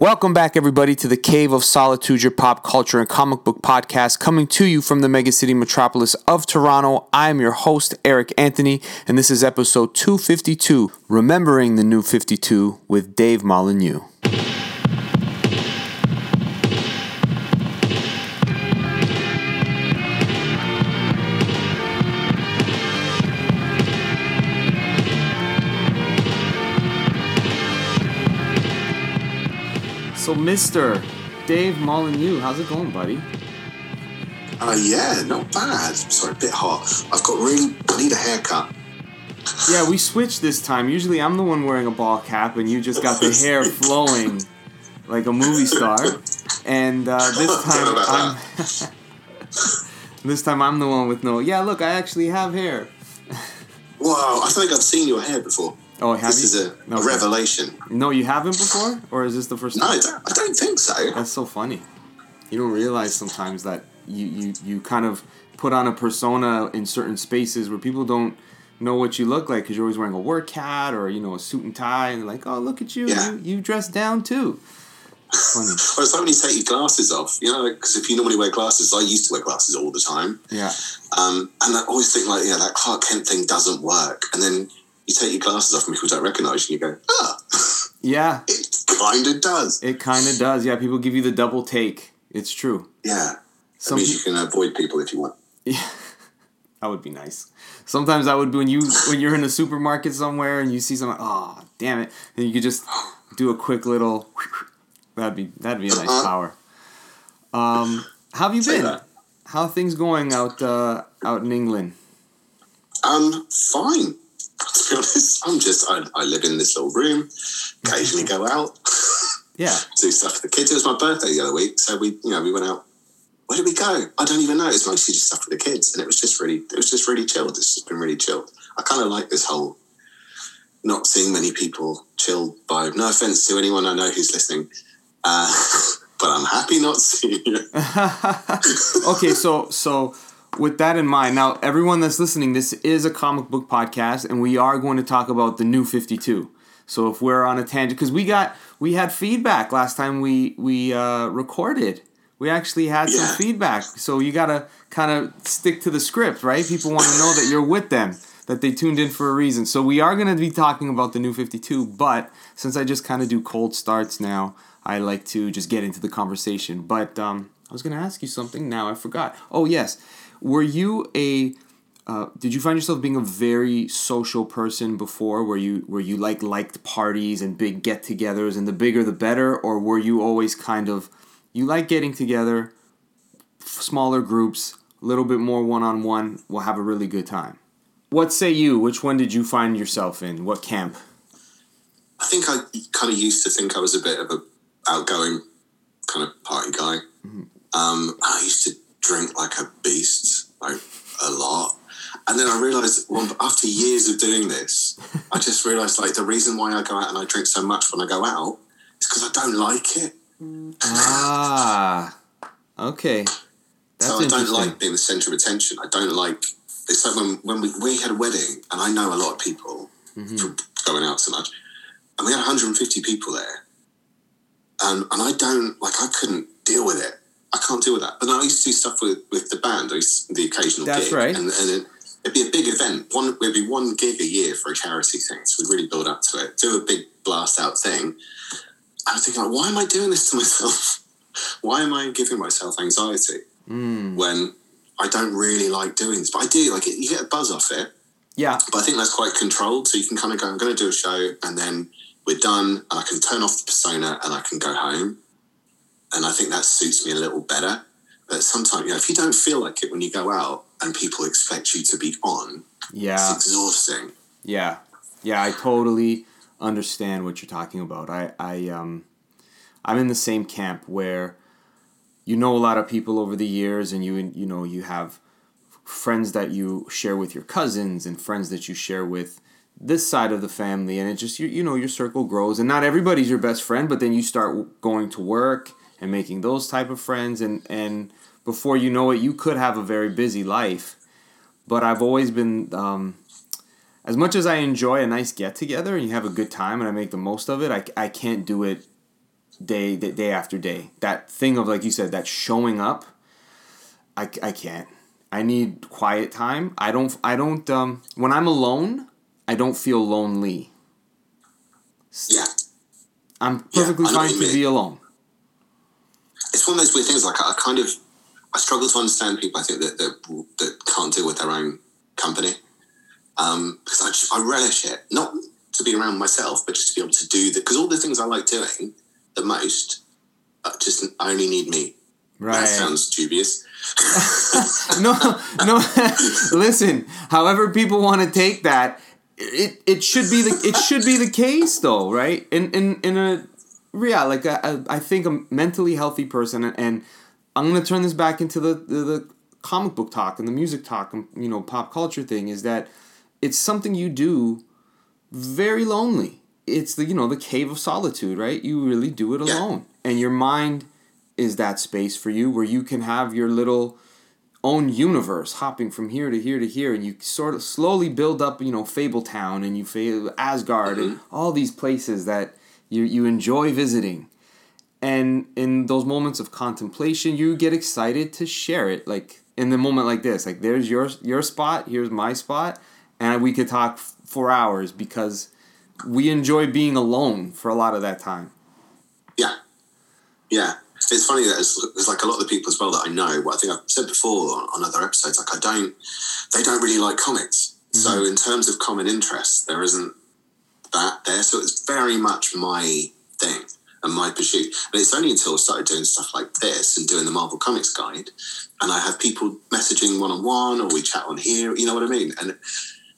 Welcome back, everybody, to the Cave of Solitude, your pop culture and comic book podcast, coming to you from the mega city metropolis of Toronto. I am your host, Eric Anthony, and this is episode 252 Remembering the New 52 with Dave Molyneaux. So, Mr. Dave Molyneaux, how's it going, buddy? Uh, yeah, not bad. Sorry, a bit hot. I've got really, I need a haircut. Yeah, we switched this time. Usually I'm the one wearing a ball cap, and you just got the hair flowing like a movie star. And uh, this time I'm. this time I'm the one with no. Yeah, look, I actually have hair. Wow, I think I've seen your hair before. Oh, have This you? is a, a revelation. No, you haven't before, or is this the first No, time? I don't, I don't think so. That's so funny. You don't realize sometimes that you, you, you kind of put on a persona in certain spaces where people don't know what you look like because you're always wearing a work hat or you know a suit and tie and like, oh look at you, Yeah. you, you dress down too. Funny. Well, it's like when you take your glasses off, you know, because if you normally wear glasses, I used to wear glasses all the time. Yeah. Um, and I always think, like, yeah, that Clark Kent thing doesn't work. And then you take your glasses off and people don't recognize you and you go, ah, Yeah, it kind of does. it kind of does. Yeah, people give you the double take. It's true. Yeah. That Some means you can avoid people if you want. Yeah. that would be nice. Sometimes I would be when you when you're in a supermarket somewhere and you see someone, oh damn it, and you could just do a quick little. That'd be that'd be a nice power. Um, how have you Say been? that. How are things going out uh, out in England? Um, fine. To be honest, I'm just, I, I live in this little room, occasionally go out. Yeah, do stuff for the kids. It was my birthday the other week, so we, you know, we went out. Where did we go? I don't even know. It's mostly just stuff for the kids, and it was just really, it was just really chilled. It's just been really chilled. I kind of like this whole not seeing many people chill vibe. No offense to anyone I know who's listening, uh, but I'm happy not seeing you. okay, so so with that in mind, now everyone that's listening, this is a comic book podcast, and we are going to talk about the new Fifty Two. So if we're on a tangent, because we got we had feedback last time we we uh, recorded, we actually had some Yeah. feedback. So you gotta kind of stick to the script, right? People want to know that you're with them, that they tuned in for a reason. So we are going to be talking about the new Fifty Two, but since I just kind of do cold starts now, I like to just get into the conversation. But um, I was going to ask you something. Now I forgot. Oh yes, were you a uh, did you find yourself being a very social person before? Where you where you like liked parties and big get-togethers and the bigger the better? Or were you always kind of you like getting together f- smaller groups a little bit more one-on-one we'll have a really good time? What say you? Which one did you find yourself in? What camp? I think I kind of used to think I was a bit of a outgoing kind of party guy. Um, I used to drink like a beast, like a lot. And then I realized, well, after years of doing this, I just realized like the reason why I go out and I drink so much when I go out is because I don't like it. ah okay that's so I don't like being the center of attention. I don't like. It's like when, when we, we had a wedding, and I know a lot of people Mm-hmm. from going out so much, and we had 150 people there, and and I don't like. I couldn't deal with it. I can't deal with that. But then I used to do stuff with, with the band. I used the occasional That's gig, right. and, and it, it'd be a big event. One it'd be one gig a year for a charity thing. So we'd really build up to it. Do a big blast out thing. I was thinking, like, why am I doing this to myself? why am I giving myself anxiety? mm. when I don't really like doing this. But I do like it. You get a buzz off it, yeah but I think that's quite controlled. So you can kind of go, I'm going to do a show, and then we're done, and I can turn off the persona, and I can go home. And I think that suits me a little better. But sometimes, you know, if you don't feel like it when you go out, and people expect you to be on, yeah it's exhausting. Yeah, yeah, I totally understand what you're talking about. I, I, um, I'm in the same camp where you know a lot of people over the years, and you, you know, you have friends that you share with your cousins and friends that you share with this side of the family, and it just you, you know your circle grows, and not everybody's your best friend, but then you start going to work and making those type of friends, and and before you know it, you could have a very busy life. But I've always been um, as much as I enjoy a nice get together and you have a good time and I make the most of it, I, I can't do it day, day day after day. That thing of like you said, that showing up. I, I can't. I need quiet time. I don't I don't um when I'm alone, I don't feel lonely. Yeah. I'm perfectly know fine to be alone. It's one of those weird things. Like I kind of, I struggle to understand people. I think that that, that can't deal with their own company, um, because I just I relish it. Not to be around myself, but just to be able to do that. Because all the things I like doing the most, uh, just only need me. Right. That sounds dubious. no, no. listen, however people want to take that, it it should be the it should be the case though, right? In in in a yeah, like a, a, I think a mentally healthy person, and, I'm gonna turn this back into the, the the comic book talk and the music talk and you know pop culture thing is that it's something you do very lonely. It's the you know the cave of solitude, right? You really do it Yeah. alone, and your mind is that space for you where you can have your little own universe hopping from here to here to here and you sort of slowly build up you know Fabletown and you fa- Asgard and mm-hmm. all these places that you you enjoy visiting and in those moments of contemplation you get excited to share it like in the moment like this like there's your your spot here's my spot and we could talk f- for hours because we enjoy being alone for a lot of that time Yeah, yeah. It's funny that it's, like a lot of the people as well that I know. What I think I've said before on, on other episodes, like I don't, they don't really like comics. So mm-hmm. in terms of common interest, there isn't that there. So it's very much my thing and my pursuit. And it's only until I started doing stuff like this and doing the Marvel Comics Guide, and I have people messaging one on one, or we chat on here. You know what I mean? And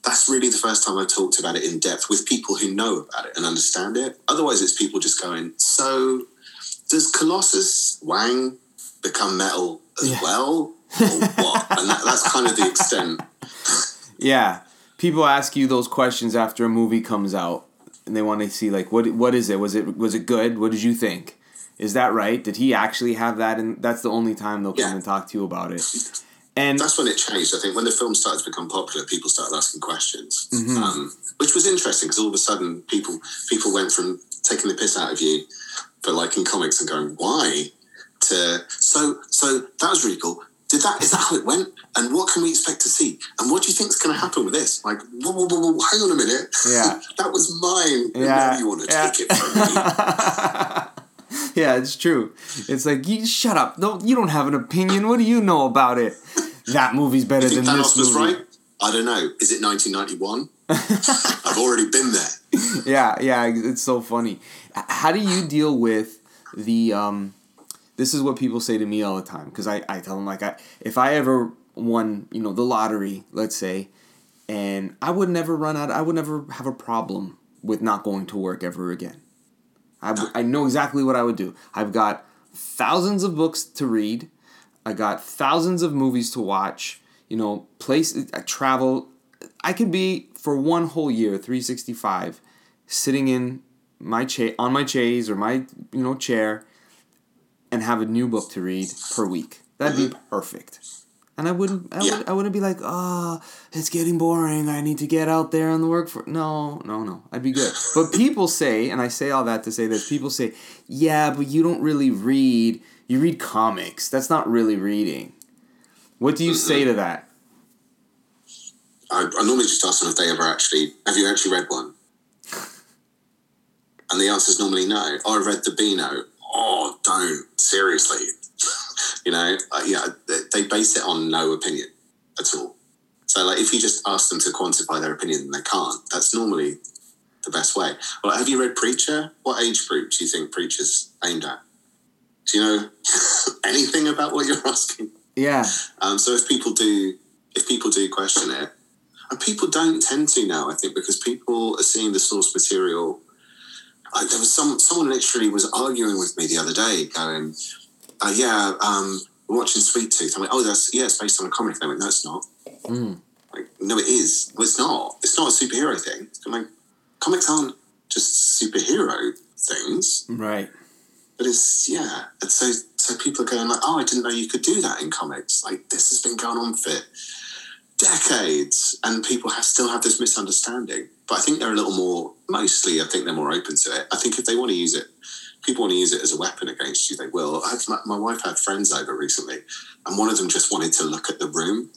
that's really the first time I've talked about it in depth with people who know about it and understand it. Otherwise, it's people just going, "So, does Colossus Wang become metal as Yeah. well, or what?" and that, that's kind of the extent. Yeah, people ask you those questions after a movie comes out, and they want to see like what what is it? Was it was it good? What did you think? Is that right? Did he actually have that? And that's the only time they'll come and talk to you about it. And That's when it changed. I think when the film started to become popular, people started asking questions, Mhm. um, which was interesting because all of a sudden people people went from taking the piss out of you for liking comics and going why to so so that was really cool. Did that is that how it went? And what can we expect to see? And what do you think is going to happen with this? Like, whoa, whoa, whoa, whoa, hang on a minute. Yeah. that was mine. Yeah, you want to yeah. take it from me. yeah, it's true. It's like you shut up. No, you don't have an opinion. What do you know about it? That movie's better than this Thanos was movie. right? I don't know. Is it 1991? I've already been there. yeah, yeah, it's so funny. How do you deal with the um this is what people say to me all the time because I, I tell them like I if I ever won, you know, the lottery, let's say, and I would never run out I would never have a problem with not going to work ever again. I, I know exactly what I would do. I've got thousands of books to read. I got thousands of movies to watch. You know, place I travel. I could be for one whole year, three sixty five, sitting in my cha- on my chaise or my you know chair, and have a new book to read per week. That'd be mm-hmm. perfect. And I wouldn't, I, Yeah. would, I wouldn't be like, oh, it's getting boring. I need to get out there and work for. No, no, no. I'd be good. But people say, and I say all that to say this. People say, yeah, but you don't really read. You read comics. That's not really reading. What do you say to that? I, I normally just ask them if they ever actually have you actually read one, and the answer is normally no. Oh, I read the Beano. Oh, don't seriously. you know, uh, yeah, they, they base it on no opinion at all. So, like, if you just ask them to quantify their opinion, they can't. That's normally the best way. Well, have you read Preacher? What age group do you think Preacher's aimed at? Do you know anything about what you're asking? Yeah. Um, so if people do, if people do question it, and people don't tend to now, I think, because people are seeing the source material. I, there was some someone literally was arguing with me the other day, going, uh, "Yeah, um, we're watching Sweet Tooth." I'm like, "Oh, that's yeah, it's based on a comic." They went, "No, it's not." Mm. Like, no, it is. Well, it's not. It's not a superhero thing. I'm like, comics aren't just superhero things. Right. But it's yeah, and so so people are going like, oh, I didn't know you could do that in comics. Like this has been going on for decades, and people have still have this misunderstanding. But I think they're a little more. Mostly, I think they're more open to it. I think if they want to use it people want to use it as a weapon against you, they will. I had, my, my wife had friends over recently, and one of them just wanted to look at the room.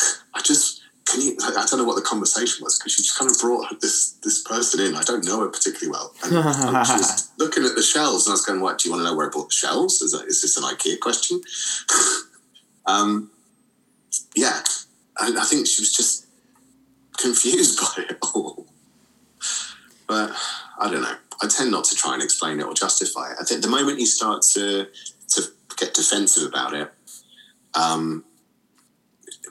I just can you? I don't know what the conversation was because she just kind of brought this this person in. I don't know her particularly well, and she was looking at the shelves, and I was going, "What? Do you want to know where I bought the shelves? Is, that, is this an IKEA question?" um, yeah, I, I think she was just confused by it all. But I don't know. I tend not to try and explain it or justify it. I think the moment you start to to get defensive about it, um,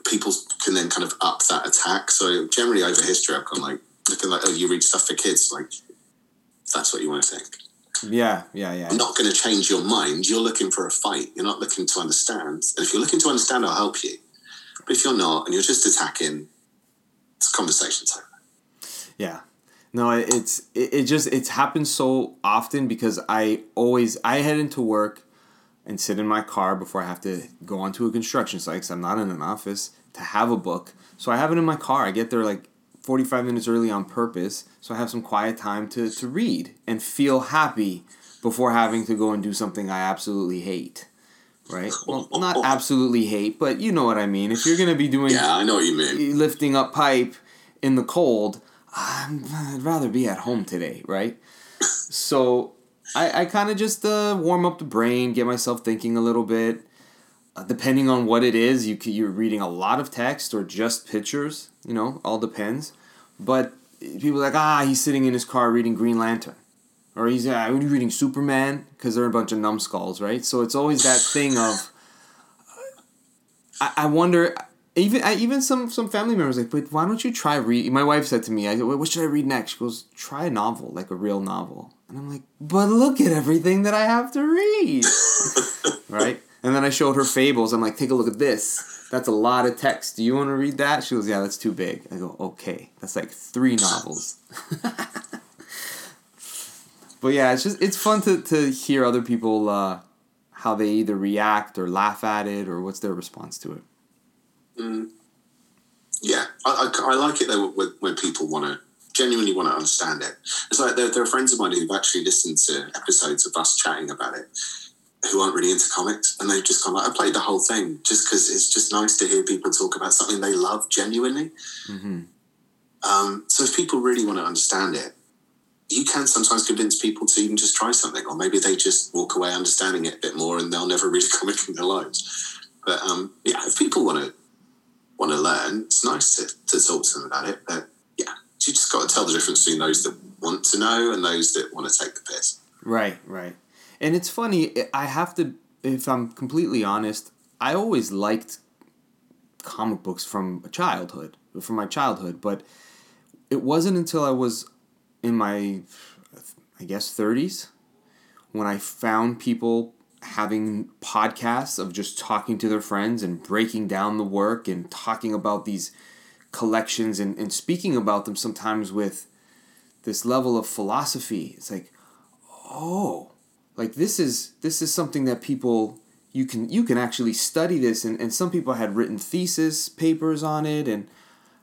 people can then kind of up that attack. So generally over history, I've gone like looking like, oh, you read stuff for kids, like that's what you want to think. Yeah, yeah, yeah. I'm not going to change your mind. You're looking for a fight. You're not looking to understand. And if you're looking to understand, I'll help you. But if you're not, and you're just attacking, it's conversation time. Yeah. No, it's it, it just it's happened so often because I always I head into work and sit in my car before I have to go onto a construction site because I'm not in an office to have a book. So I have it in my car. I get there like 45 minutes early on purpose so I have some quiet time to, to read and feel happy before having to go and do something I absolutely hate. Right? Well, not absolutely hate, but you know what I mean. If you're going to be doing Yeah, I know what you mean. lifting up pipe in the cold, I'd rather be at home today, right? so I, I kind of just uh, warm up the brain, get myself thinking a little bit. Uh, depending on what it is, you you're reading a lot of text or just pictures. You know, all depends. But people are like, ah, he's sitting in his car reading Green Lantern, or he's uh, reading Superman because they're a bunch of numbskulls, right? So it's always that thing of. I, I wonder even I, even some some family members like, but why don't you try read? My wife said to me, I what should I read next? She goes, try a novel, like a real novel. And I'm like, but look at everything that I have to read, right? And then I showed her fables. I'm like, take a look at this. That's a lot of text. Do you want to read that? She goes, yeah, that's too big. I go, okay, that's like three novels. but yeah, it's just it's fun to to hear other people uh, how they either react or laugh at it or what's their response to it. Mm. Yeah, I, I, I, like it though when, when people want to genuinely want to understand it. It's like there, there are friends of mine who've actually listened to episodes of us chatting about it who aren't really into comics and they've just gone like I played the whole thing just because it's just nice to hear people talk about something they love genuinely. Mm-hmm. Um, so if people really want to understand it, you can sometimes convince people to even just try something, or maybe they just walk away understanding it a bit more and they'll never read a comic in their lives. But um, yeah, if people want to want to learn, it's nice to, to talk to them about it. But yeah, you just got to tell the difference between those that want to know and those that want to take the piss. Right, right. And it's funny, I have to, if I'm completely honest, I always liked comic books from childhood, from my childhood, but it wasn't until I was in my, I guess, 30s when I found people having podcasts of just talking to their friends and breaking down the work and talking about these collections and, and speaking about them sometimes with this level of philosophy. It's like, oh, like this is this is something that people you can you can actually study this and, and some people had written thesis papers on it and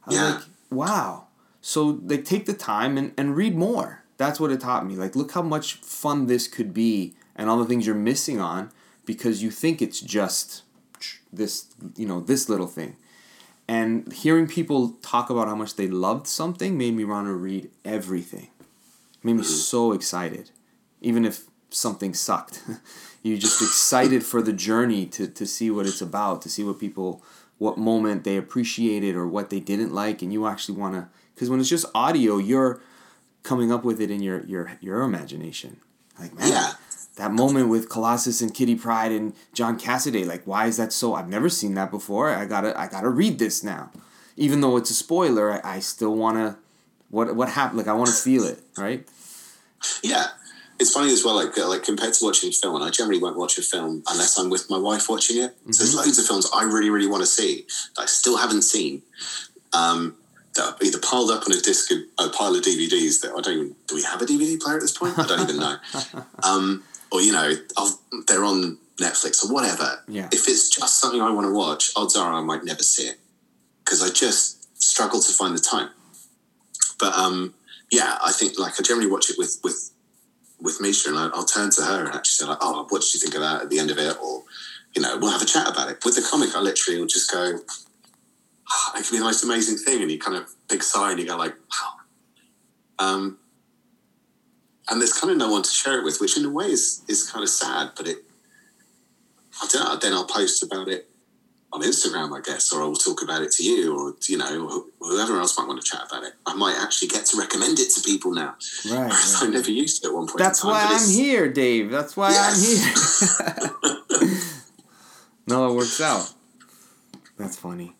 I was yeah. like, wow. So like take the time and, and read more. That's what it taught me. Like look how much fun this could be and all the things you're missing on because you think it's just this you know this little thing and hearing people talk about how much they loved something made me want to read everything made me mm. so excited even if something sucked you're just excited for the journey to, to see what it's about to see what people what moment they appreciated or what they didn't like and you actually want to because when it's just audio you're coming up with it in your your your imagination like man yeah that moment with Colossus and Kitty Pryde and John Cassaday. Like, why is that so? I've never seen that before. I gotta, I gotta read this now, even though it's a spoiler. I, I still wanna, what, what happened? Like, I want to feel it, right? Yeah, it's funny as well. Like, uh, like compared to watching a film, and I generally won't watch a film unless I'm with my wife watching it. Mm-hmm. So there's loads of films I really, really want to see that I still haven't seen. Um, either piled up on a disc, a pile of DVDs that I don't even. Do we have a DVD player at this point? I don't even know. Um, or you know, I'll, they're on Netflix or whatever. Yeah. If it's just something I want to watch, odds are I might never see it because I just struggle to find the time. But um, yeah, I think like I generally watch it with with with Misha, and I, will turn to her and actually say like, "Oh, what did you think of that?" At the end of it, or you know, we'll have a chat about it. With the comic, I literally will just go, "It could be the most amazing thing," and you kind of big sigh and you go like, "Wow." Um, and there's kind of no one to share it with, which in a way is is kind of sad. But it, I don't know. Then I'll post about it on Instagram, I guess, or I'll talk about it to you, or you know, whoever else might want to chat about it. I might actually get to recommend it to people now. Right. right. I never used to at one point. That's time, why I'm here, Dave. That's why yes. I'm here. no, it works out. That's funny.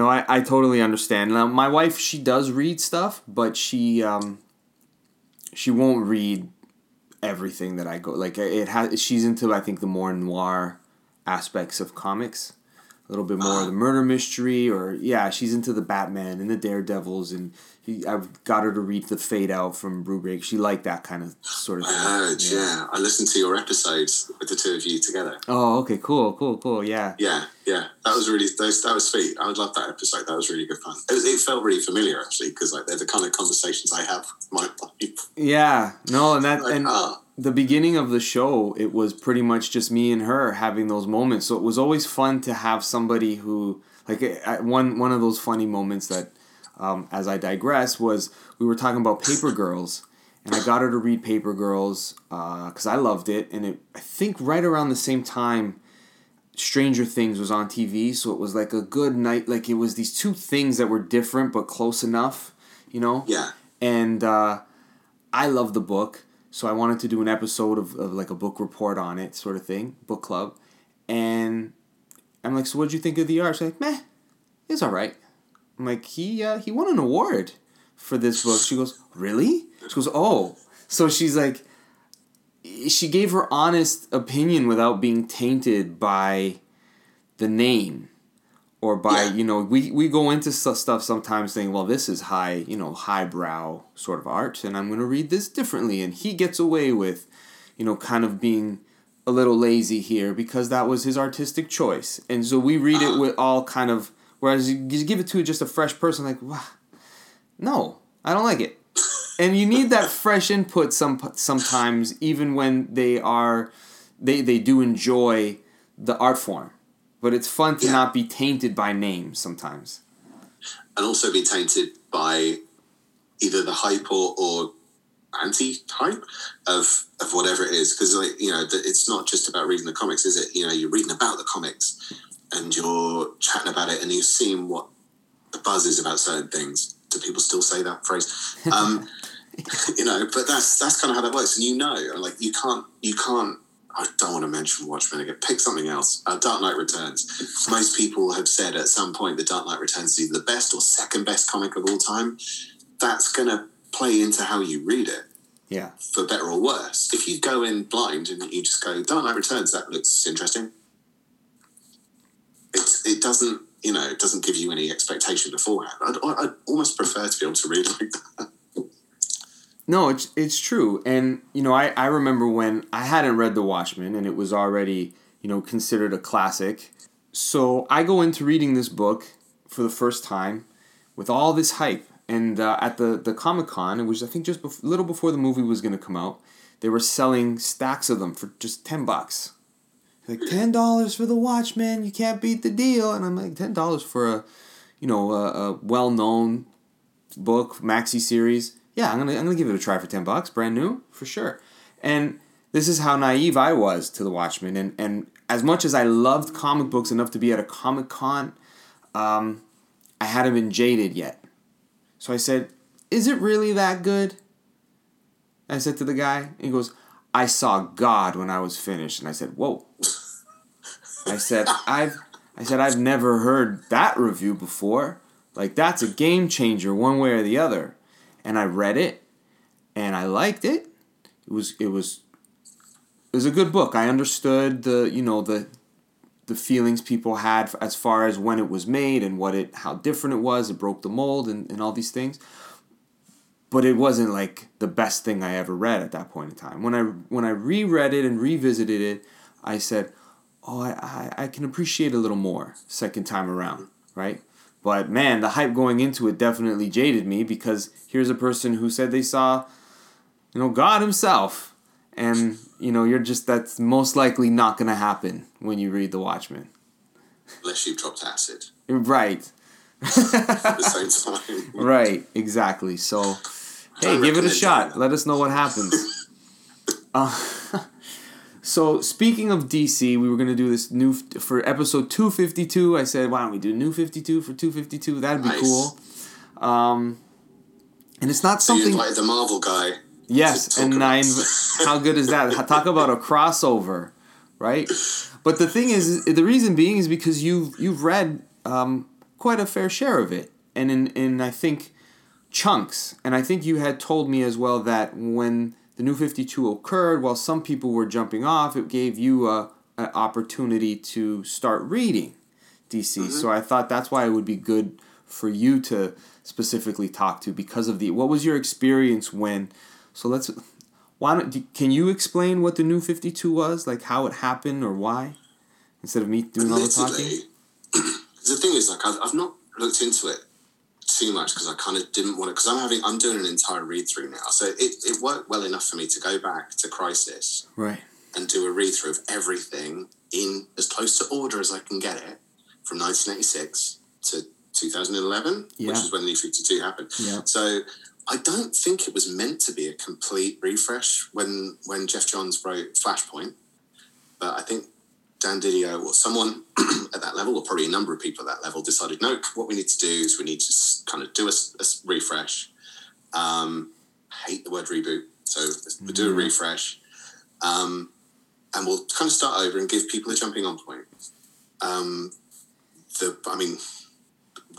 No, I, I totally understand. Now, my wife, she does read stuff, but she um, she won't read everything that I go like. It has. She's into I think the more noir aspects of comics a little bit more of the murder mystery, or yeah, she's into the Batman and the Daredevils, and he, I've got her to read the Fade Out from Brubaker. She liked that kind of sort of. I heard, yeah. yeah. I listened to your episodes with the two of you together. Oh, okay, cool, cool, cool, yeah. Yeah, yeah, that was really those, that was sweet. I would love that episode. That was really good fun. It, was, it felt really familiar actually because like they're the kind of conversations I have with my life. Yeah, no, and that like, and. Ah the beginning of the show, it was pretty much just me and her having those moments. So it was always fun to have somebody who, like, one one of those funny moments that, um, as I digress, was we were talking about Paper Girls, and I got her to read Paper Girls because uh, I loved it, and it I think right around the same time. Stranger Things was on TV, so it was like a good night. Like it was these two things that were different but close enough, you know. Yeah. And uh, I love the book, so I wanted to do an episode of, of like a book report on it, sort of thing, book club. And I'm like, so what did you think of the art? She's like, meh, it's all right. I'm like, he uh, he won an award for this book. She goes, really? She goes, oh. So she's like, she gave her honest opinion without being tainted by the name or by yeah. you know we, we go into stuff sometimes saying well this is high you know highbrow sort of art and i'm going to read this differently. And he gets away with you know kind of being a little lazy here because that was his artistic choice. And so we read it uh-huh. with all kind of whereas you give it to just a fresh person like wow no i don't like it. And you need that fresh input some sometimes even when they are they they do enjoy the art form but it's fun to yeah. not be tainted by names sometimes. And also be tainted by either the hype or, or anti-hype of of whatever it is. Because like you know it's not just about reading the comics is it? You know you're reading about the comics and you're chatting about it and you're seeing what the buzz is about certain things. Do people still say that phrase? Um, you know but that's that's kind of how that works. And you know like you can't you can't I don't want to mention Watchmen again. Pick something else. Uh, Dark Knight Returns. Most people have said at some point that Dark Knight Returns is either the best or second best comic of all time. That's going to play into how you read it. Yeah. For better or worse. If you go in blind and you just go, Dark Knight Returns, that looks interesting. It, it doesn't, you know, it doesn't give you any expectation beforehand. I'd, I'd almost prefer to be able to read like that. No, it's it's true, and you know, I, I remember when I hadn't read The Watchmen, and it was already you know considered a classic. So I go into reading this book for the first time with all this hype, and uh, at the the Comic Con, it was I think just a little before the movie was going to come out. They were selling stacks of them for just ten bucks. Like ten dollars for The Watchmen, you can't beat the deal. And I'm like ten dollars for a, you know, a, a well known book maxi series yeah, I'm gonna I'm gonna give it a try for ten bucks, brand new for sure. And this is how naive I was to the Watchmen, and and as much as I loved comic books enough to be at a comic con, um, I hadn't been jaded yet. So I said, "Is it really that good?" I said to the guy, he goes, "I saw God when I was finished," and I said, "Whoa." I said, "I've." I said, I've never heard that review before. Like, that's a game changer one way or the other and I read it and I liked it. It was it was it was a good book. I understood the you know the the feelings people had as far as when it was made and what it how different it was. It broke the mold and, and all these things. But it wasn't like the best thing I ever read at that point in time. When I when I reread it and revisited it, I said, "Oh, I, I, I can appreciate a little more second time around." Right? But man, the hype going into it definitely jaded me because here's a person who said they saw you know, God Himself, and you know, you're just that's most likely not gonna happen when you read The Watchmen. Unless you've dropped acid. Right. At the same time. Right. Exactly. So, hey, give it a shot. Let us know what happens. uh, so speaking of DC, we were gonna do this new for episode two fifty two. I said, why don't we do new fifty two for two fifty two? That'd be nice. cool. Um, and it's not something. So you invited the Marvel guy. Yes, and nine. how good is that? Talk about a crossover, right? But the thing is, the reason being is because you've you've read um, quite a fair share of it, and in in I think chunks. And I think you had told me as well that when the new 52 occurred, while some people were jumping off, it gave you a, an opportunity to start reading DC. Mm-hmm. So I thought that's why it would be good for you to specifically talk to because of the what was your experience when so let's why don't can you explain what the new 52 was? Like how it happened or why? Instead of me doing all the talking? The thing is like I've, I've not looked into it too much because I kind of didn't want to because I'm having I'm doing an entire read through now so it, it worked well enough for me to go back to Crisis right and do a read through of everything in as close to order as I can get it from 1986 to 2011, yeah. which is when the 52 happened. Yeah. So I don't think it was meant to be a complete refresh when when Geoff Johns wrote Flashpoint, but I think Dan Didio or someone at that level, or probably a number of people at that level, decided no, what we need to do is we need to kind of do a, a refresh. Um, hate the word reboot, so we'll do a mm-hmm. refresh, um, and we'll kind of start over and give people a jumping on point. Um, the, I mean,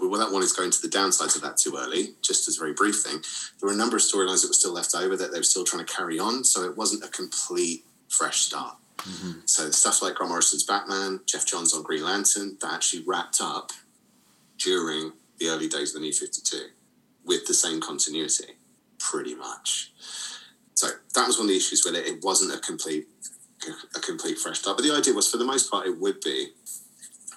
without wanting to go into the downsides of that too early, just as a very brief thing, there were a number of storylines that were still left over that they were still trying to carry on. So it wasn't a complete fresh start. Mm-hmm. So stuff like Grant Morrison's Batman, Geoff Johns on Green Lantern, that actually wrapped up during the early days of the New 52 with the same continuity, pretty much. So that was one of the issues with it. It wasn't a complete a complete fresh start. But the idea was for the most part it would be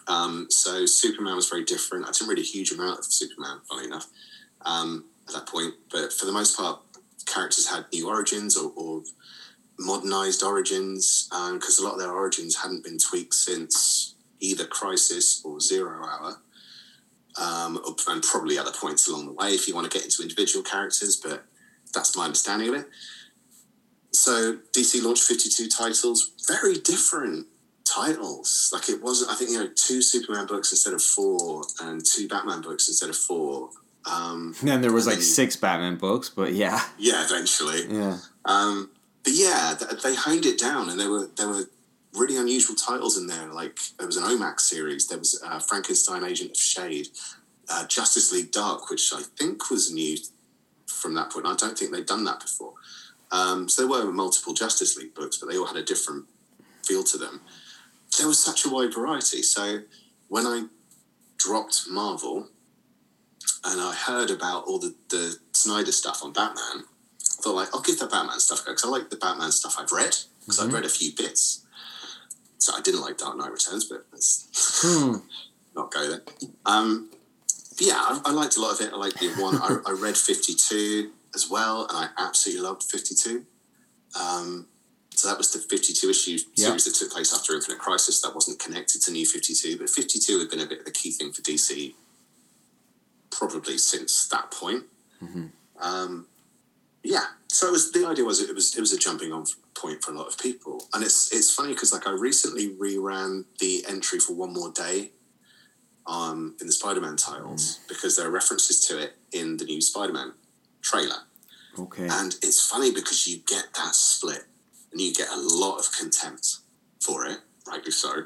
um, so Superman was very different. I didn't read a huge amount of Superman, funny enough, um, at that point. But for the most part, characters had new origins or, or modernized origins because um, a lot of their origins hadn't been tweaked since either Crisis or Zero Hour. Um, and probably other points along the way if you want to get into individual characters, but that's my understanding of it. So DC launched 52 titles, very different titles. Like it wasn't. I think you know two Superman books instead of four, and two Batman books instead of four. Um, and then there was like then, six Batman books, but yeah. Yeah, eventually. Yeah. Um, but yeah, they honed it down, and there were there were really unusual titles in there. Like there was an OMAC series. There was uh, Frankenstein, Agent of Shade, uh, Justice League Dark, which I think was new from that point. I don't think they'd done that before. Um, so there were multiple Justice League books, but they all had a different feel to them there was such a wide variety. So when I dropped Marvel and I heard about all the, the Snyder stuff on Batman, thought like I'll give the Batman stuff a go because I like the Batman stuff I've read because mm-hmm. I've read a few bits. So I didn't like Dark Knight Returns, but let's hmm. not go there. Um, yeah, I, I, liked a lot of it. I liked the one. I, I read Fifty Two as well, and I absolutely loved Fifty Two. Um, so that was the 52 issue series that took place after Infinite Crisis. That wasn't connected to New 52, but 52 had been a bit of a key thing for DC probably since that point. Mm-hmm. Um, yeah, so it was the idea was it was it was a jumping on point for a lot of people, and it's it's funny because like I recently reran the entry for One More Day um, in the Spider-Man titles mm. because there are references to it in the new Spider-Man trailer. Okay, and it's funny because you get that split and you get a lot of contempt for it, rightly so.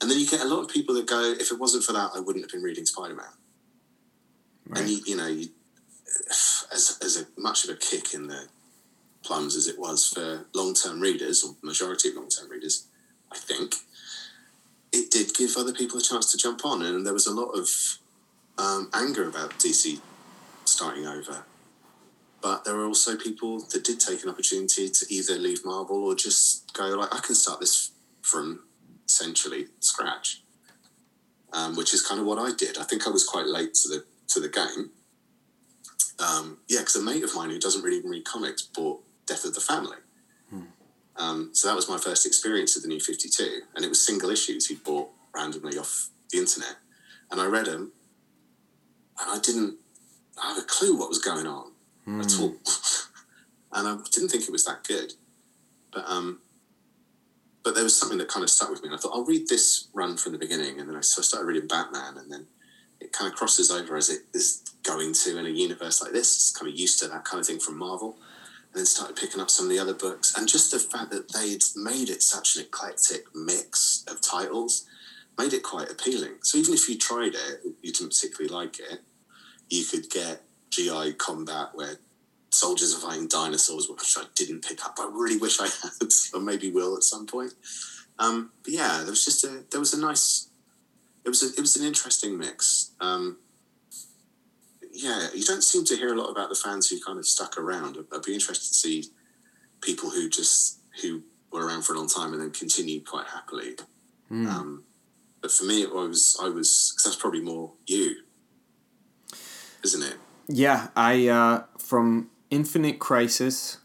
And then you get a lot of people that go, if it wasn't for that, I wouldn't have been reading Spider Man. Right. And you, you know, you, as as a, much of a kick in the plums as it was for long term readers or majority of long term readers, I think it did give other people a chance to jump on, and there was a lot of um, anger about DC starting over. But there were also people that did take an opportunity to either leave Marvel or just go like, I can start this from essentially scratch, um, which is kind of what I did. I think I was quite late to the to the game. Um, yeah, because a mate of mine who doesn't really read comics bought Death of the Family. Um, so that was my first experience of the New Fifty Two, and it was single issues he bought randomly off the internet, and I read them, and I didn't have a clue what was going on at all, and I didn't think it was that good, but um, but there was something that kind of stuck with me. And I thought I'll read this run from the beginning, and then I, so I started reading Batman, and then it kind of crosses over as it is going to in a universe like this. Kind of used to that kind of thing from Marvel, and then started picking up some of the other books, and just the fact that they'd made it such an eclectic mix of titles made it quite appealing. So even if you tried it, you didn't particularly like it, you could get GI combat where soldiers are fighting dinosaurs, which I didn't pick up. I really wish I had, or maybe will at some point. Um, but yeah, there was just a there was a nice, it was a, it was an interesting mix. Um, yeah, you don't seem to hear a lot about the fans who kind of stuck around. I'd, I'd be interested to see people who just who were around for a long time and then continued quite happily. Mm. Um, but for me, it was I was that's probably more you, isn't it? Yeah, I uh, from Infinite Crisis,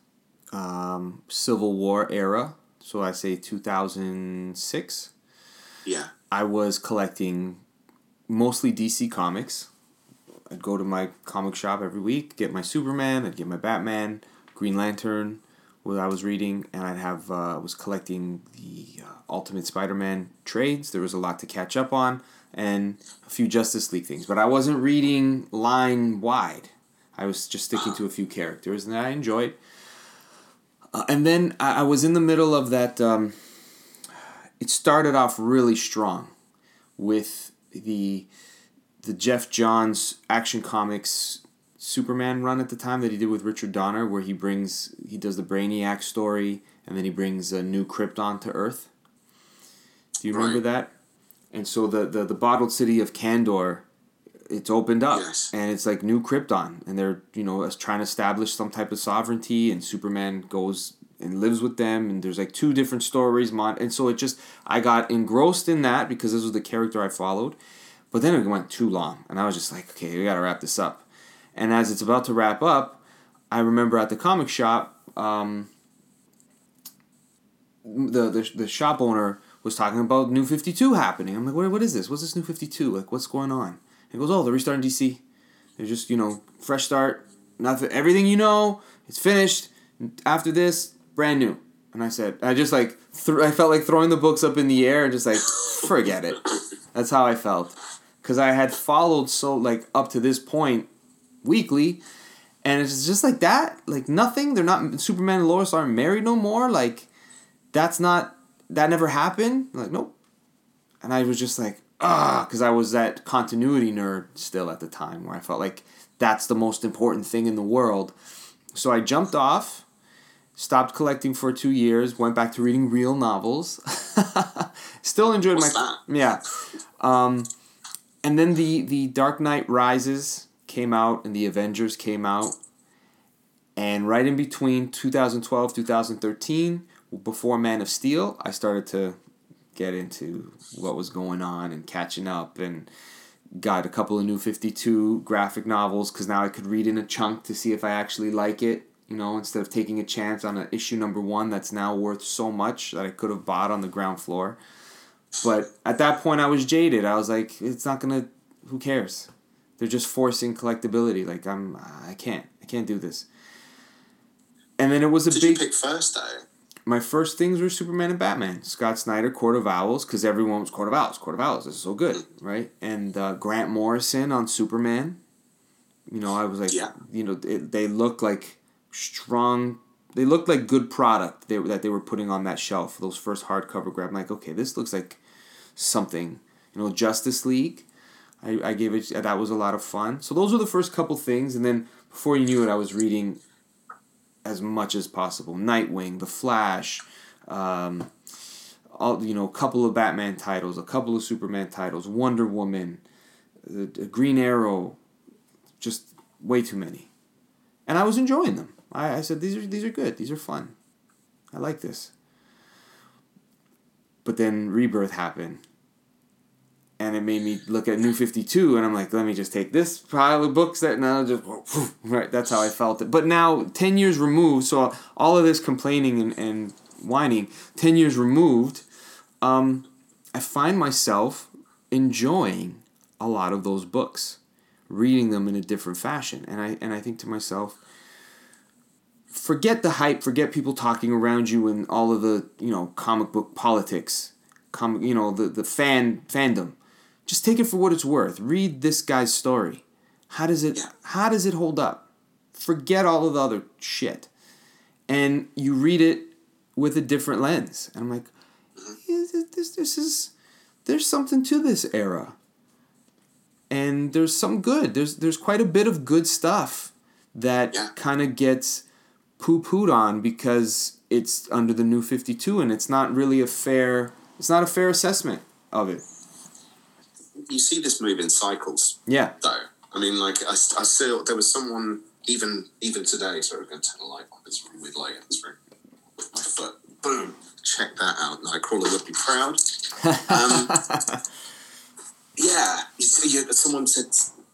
um, Civil War era. So I say two thousand six. Yeah. I was collecting mostly DC comics. I'd go to my comic shop every week, get my Superman, I'd get my Batman, Green Lantern, what I was reading, and I'd have uh, I was collecting the uh, Ultimate Spider-Man trades. There was a lot to catch up on, and a few Justice League things. But I wasn't reading line wide. I was just sticking to a few characters, and I enjoyed. Uh, and then I, I was in the middle of that. Um, it started off really strong with the the Geoff Johns Action Comics Superman run at the time that he did with Richard Donner, where he brings he does the Brainiac story, and then he brings a new Krypton to Earth. Do you remember Right. that? And so the, the the bottled city of Kandor, it's opened up, Yes. and it's like new Krypton, and they're you know trying to establish some type of sovereignty, and Superman goes and lives with them, and there's like two different stories, and so it just I got engrossed in that because this was the character I followed, but then it went too long, and I was just like, okay, we gotta wrap this up, and as it's about to wrap up, I remember at the comic shop, um, the, the the shop owner was talking about New Fifty Two happening. I'm like, what, what is this? What's this New Fifty Two? Like, what's going on? He goes, oh, they're restarting DC. They're just you know fresh start. Nothing. Everything you know, it's finished. After this, brand new. And I said, I just like th- I felt like throwing the books up in the air and just like forget it. That's how I felt because I had followed so like up to this point weekly, and it's just like that. Like nothing. They're not Superman and Lois aren't married no more. Like that's not that never happened. like nope. And I was just like ah, because I was that continuity nerd still at the time where I felt like that's the most important thing in the world. So I jumped off, stopped collecting for two years, went back to reading real novels. still enjoyed What's my that? yeah. Um, and then the the Dark Knight Rises came out and the Avengers came out. And right in between 2012 2013 before Man of Steel, I started to get into what was going on and catching up and got a couple of new 52 graphic novels cuz now I could read in a chunk to see if I actually like it, you know, instead of taking a chance on an issue number 1 that's now worth so much that I could have bought on the ground floor. But at that point I was jaded. I was like it's not going to who cares? They're just forcing collectability. Like I'm I can't. I can't do this. And then it was a Did big you pick first though? my first things were Superman and Batman. Scott Snyder, Court of Owls, because everyone was Court of Owls, Court of Owls. This is so good, right? And uh, Grant Morrison on Superman. You know, I was like, Yeah. you know, it, they look like strong. They looked like good product they, that they were putting on that shelf. Those first hardcover grab, I'm like, okay, this looks like something. You know, Justice League. I, I gave it that was a lot of fun. So those were the first couple things, and then before you knew it, I was reading as much as possible. Nightwing, The Flash, um, all you know, a couple of Batman titles, a couple of Superman titles, Wonder Woman, Green Arrow, just way too many, and I was enjoying them. I, I said these are these are good. These are fun. I like this. But then Rebirth happened, and it made me look at New Fifty Two, and I'm like, let me just take this pile of books that now just right. That's how I felt it. But now, ten years removed, so all of this complaining and, and whining, ten years removed, um, I find myself enjoying a lot of those books, reading them in a different fashion, and I and I think to myself. Forget the hype. Forget people talking around you and all of the you know comic book politics com- you know the the fan fandom. Just take it for what it's worth. Read this guy's story. How does it how does it hold up? Forget all of the other shit. And you read it with a different lens. And I'm like, mm-hmm. this, this, this is there's something to this era. And there's some good. There's there's quite a bit of good stuff that Yeah. kind of gets poo pooed on because it's under the new 52 and it's not really a fair it's not a fair assessment of it. You see this move in cycles, Yeah. though. I mean, like I, I still there was someone even even today. Sorry, I'm going to turn the light on. It's really weird light in this room. With my foot, boom. Check that out. Nightcrawler would be proud. Um, yeah, you see, you, someone said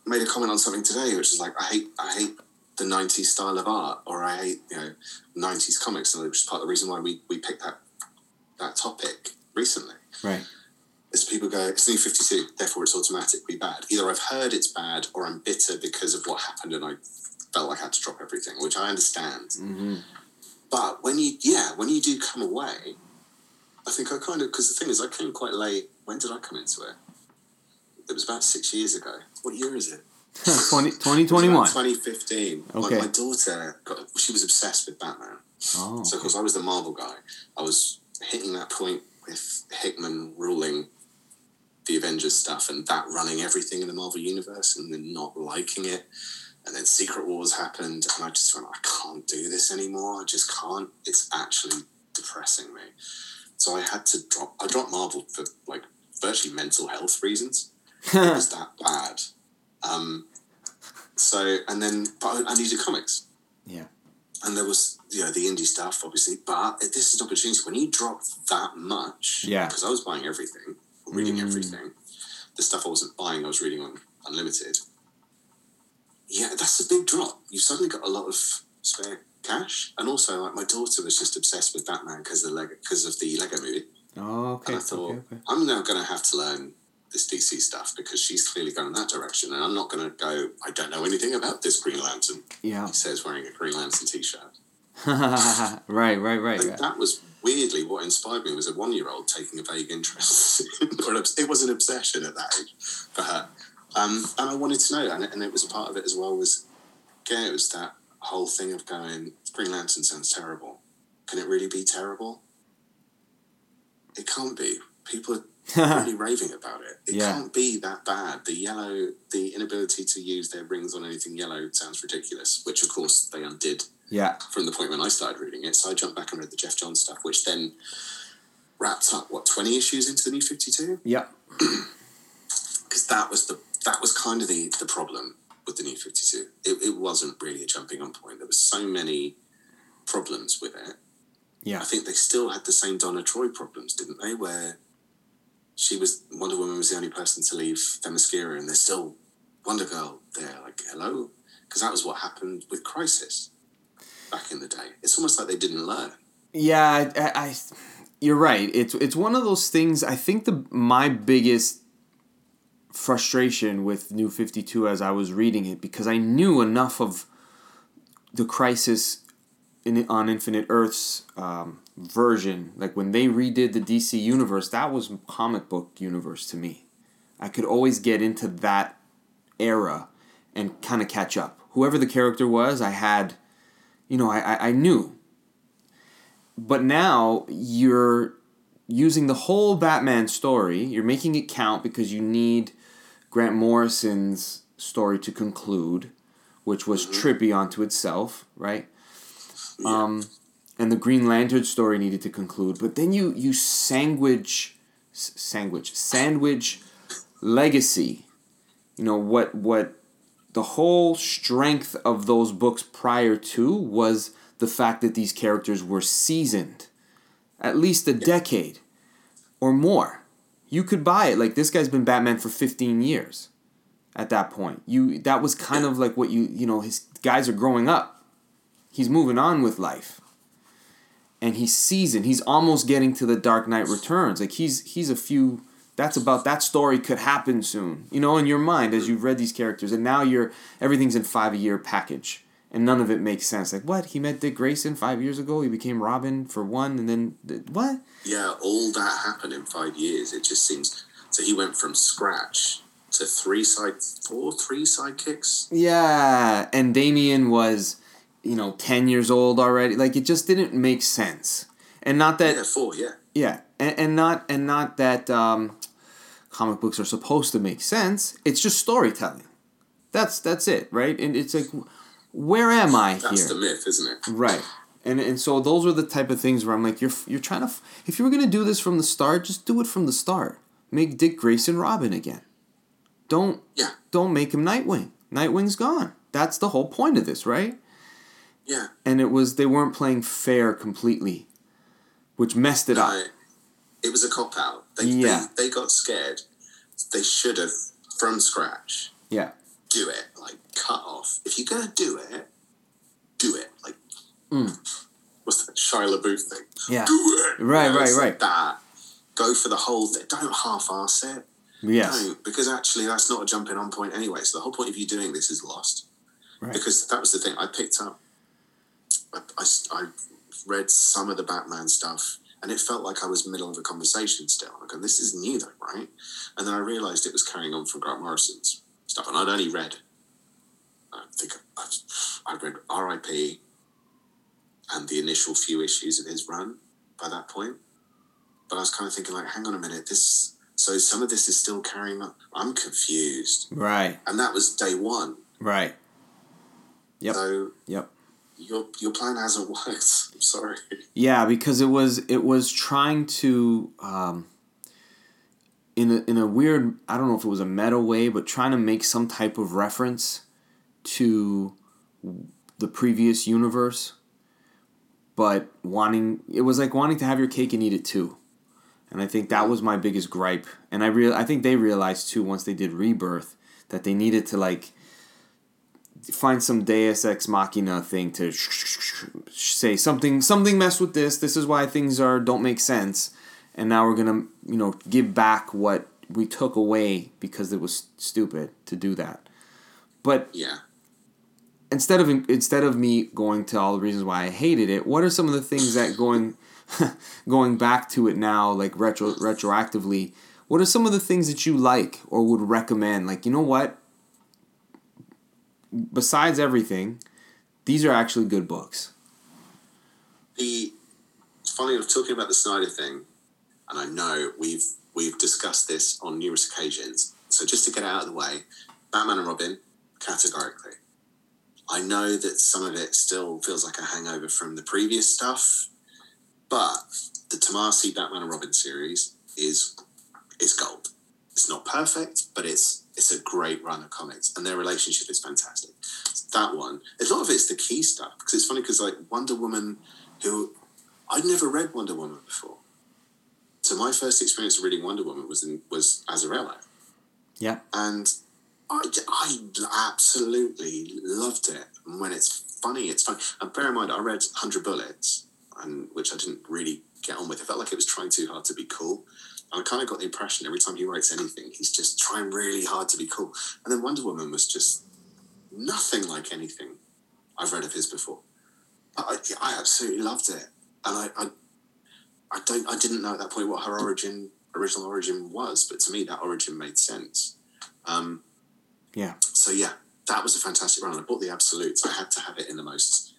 made a comment on something today, which is like, I hate, I hate the '90s style of art, or I hate, you know, '90s comics, and which is part of the reason why we we picked that that topic recently. Right. Is people go, it's new 52, therefore it's automatically bad. Either I've heard it's bad, or I'm bitter because of what happened, and I felt like I had to drop everything, which I understand. Mm-hmm. But when you, yeah, when you do come away, I think I kind of, because the thing is, I came quite late. When did I come into it? It was about six years ago. What year is it? Hmm. 20, 2021. 2015. Okay. My, my daughter, got, she was obsessed with Batman. Oh. So, because I was the Marvel guy, I was hitting that point with Hickman ruling the Avengers stuff and that running everything in the Marvel universe and then not liking it. And then Secret Wars happened, and I just went, I can't do this anymore. I just can't. It's actually depressing me. So I had to drop. I dropped Marvel for like virtually mental health reasons. It was that bad. Um, so and then, but I, needed comics yeah. and there was you know the indie stuff obviously but this is an opportunity when you drop that much Yeah. because i was buying everything reading Mm. everything the stuff i wasn't buying i was reading on unlimited yeah that's a big drop you've suddenly got a lot of spare cash and also like my daughter was just obsessed with batman because of the lego because of the lego movie Oh, okay. and i thought okay, okay. i'm now going to have to learn this dc stuff because she's clearly going in that direction and i'm not going to go i don't know anything about this green lantern Yeah. he says wearing a green lantern t-shirt right, right, right. Right. that was weirdly what inspired me was a one year old taking a vague interest. or it was an obsession at that age for her. Um, and I wanted to know, and it, and it was a part of it as well, was again, it was that whole thing of going, Green Lantern sounds terrible. Can it really be terrible? It can't be. People are really raving about it. It Yeah. can't be that bad. The yellow, the inability to use their rings on anything yellow sounds ridiculous, which of course they undid yeah. from the point when I started reading it. So I jumped back and read the Geoff Johns stuff, which then wrapped up what twenty issues into the New Fifty Two, Yeah. because that was the that was kind of the the problem with the New Fifty Two. It, it wasn't really a jumping on point. There was so many problems with it. Yeah. I think they still had the same Donna Troy problems, didn't they? Where she was Wonder Woman was the only person to leave Themyscira, and there's still Wonder Girl there. Like, hello, because that was what happened with Crisis back in the day. It's almost like they didn't learn. Yeah, I, I, you're right. It's it's one of those things. I think the my biggest frustration with New Fifty Two as I was reading it because I knew enough of the Crisis in on Infinite Earths um, version. Like when they redid the DC universe, that was comic book universe to me. I could always get into that era and kind of catch up. Whoever the character was, I had, you know, I, I, I knew but now you're using the whole Batman story. You're making it count because you need Grant Morrison's story to conclude, which was trippy onto itself, right? Um, and the Green Lantern story needed to conclude, but then you you sandwich, sandwich, sandwich, legacy. You know what what the whole strength of those books prior to was the fact that these characters were seasoned at least a decade or more you could buy it. Like this guy's been Batman for 15 years. At that point, you that was kind of like what you you know his guys are growing up. He's moving on with life. And he's seasoned. He's almost getting to the Dark Knight Returns. Like he's he's a few that's about that story could happen soon. You know, in your mind as you've read these characters, and now you're everything's in five a year package, and none of it makes sense. Like what he met Dick Grayson five years ago, he became Robin for one, and then what? Yeah, all that happened in five years. It just seems so. He went from scratch to three side, four, three sidekicks. Yeah, and Damian was, you know, ten years old already. Like it just didn't make sense, and not that Yeah, four. Yeah. Yeah, and, and not and not that um, comic books are supposed to make sense. It's just storytelling. That's that's it, right? And it's like, where am I That's here? That's the myth, isn't it? Right. And and so those are the type of things where I'm like, you're you're trying to. If you were gonna do this from the start, just do it from the start. Make Dick Grayson Robin again. Don't Yeah. don't make him Nightwing. Nightwing's gone. That's the whole point of this, right? Yeah. And it was they weren't playing fair completely, which messed it up. It was a cop out. They, Yeah. they they got scared. They should have from scratch Yeah. do it like cut off. If you're gonna do it, do it like Mm. what's that Shia LaBeouf thing? Yeah. Do it. Right, right, like right. That go for the whole thing. Don't half-ass it. Yes. No, because actually that's not a jumping on point anyway. So the whole point of you doing this is lost. Right. Because that was the thing I picked up. I, I, I read some of the Batman stuff, and it felt like I was middle of a conversation still. I'm this is new though, right? And then I realised it was carrying on from Grant Morrison's stuff, and I'd only read. I think I, I read R.I.P. and the initial few issues of his run by that point. But I was kind of thinking, like, hang on a minute, this. So some of this is still carrying on. I'm confused, Right. and that was day one. Right. Yep. So Yep. Your your plan hasn't worked. I'm sorry. Yeah, because it was it was trying to um, in a in a weird I don't know if it was a meta way, but trying to make some type of reference to the previous universe, but wanting it was like wanting to have your cake and eat it too. And I think that was my biggest gripe. And I real I think they realized too once they did Rebirth that they needed to like find some Deus Ex Machina thing to say something something messed with this. This is why things are don't make sense, and now we're gonna you know give back what we took away because it was stupid to do that. But Yeah. instead of instead of me going to all the reasons why I hated it, what are some of the things that going going back to it now, like retro retroactively, what are some of the things that you like or would recommend? Like, you know what? Besides everything, these are actually good books. The funny enough, talking about the Snyder thing, and I know we've we've discussed this on numerous occasions. So just to get out of the way, Batman and Robin, categorically. I know that some of it still feels like a hangover from the previous stuff, but the Tomasi Batman and Robin series is is gold. It's not perfect, but it's it's a great run of comics, and their relationship is fantastic. That one, a lot of it's the key stuff because it's funny because like Wonder Woman, who I'd never read Wonder Woman before, so my first experience of reading Wonder Woman was in was Azzarello, Yeah. and I, I absolutely loved it. And when it's funny, it's fun. And bear in mind, I read Hundred Bullets, and which I didn't really get on with. It felt like it was trying too hard to be cool. I kind of got the impression every time he writes anything, he's just trying really hard to be cool. And then Wonder Woman was just nothing like anything I've read of his before. I, I absolutely loved it, and I, I, I don't, I didn't know at that point what her origin, original origin was, but to me that origin made sense. Um, Yeah. so yeah, that was a fantastic run. I bought the absolutes. I had to have it in the most,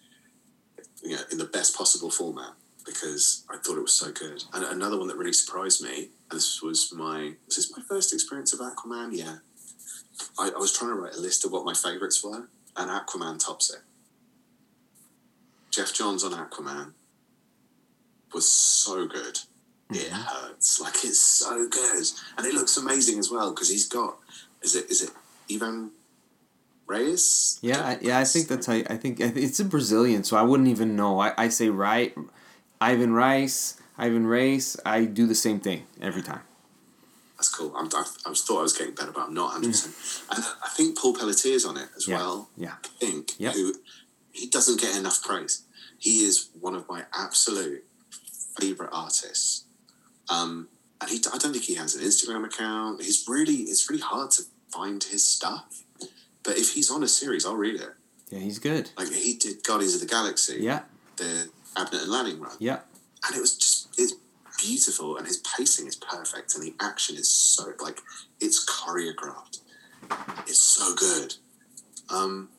you know, in the best possible format because I thought it was so good. And another one that really surprised me. This was my was this my first experience of Aquaman? Yeah, I, I was trying to write a list of what my favourites were, and Aquaman tops it. Geoff Johns on Aquaman was so good. It mm-hmm. hurts like it's so good, and it looks amazing as well because he's got is it is it Ivan Reyes? Yeah, I, yeah, I think that's how. I think I think it's a Brazilian, so I wouldn't even know. I, I say right, Ivan Rice, Ivan Race. I do the same thing every time. That's cool. I'm, I, I was thought I was getting better, but I'm not 100. percent And I think Paul Pelletier's on it as. Yeah. well. Yeah. I think who he doesn't get enough praise. He is one of my absolute favorite artists. Um, and he, I don't think he has an Instagram account. He's really, it's really hard to find his stuff. But if he's on a series, I'll read it. Yeah, he's good. Like he did Guardians of the Galaxy, Yeah, the Abnett and Lanning run, yeah, and it was just it's beautiful, and his pacing is perfect, and the action is so like it's choreographed. It's so good. Um,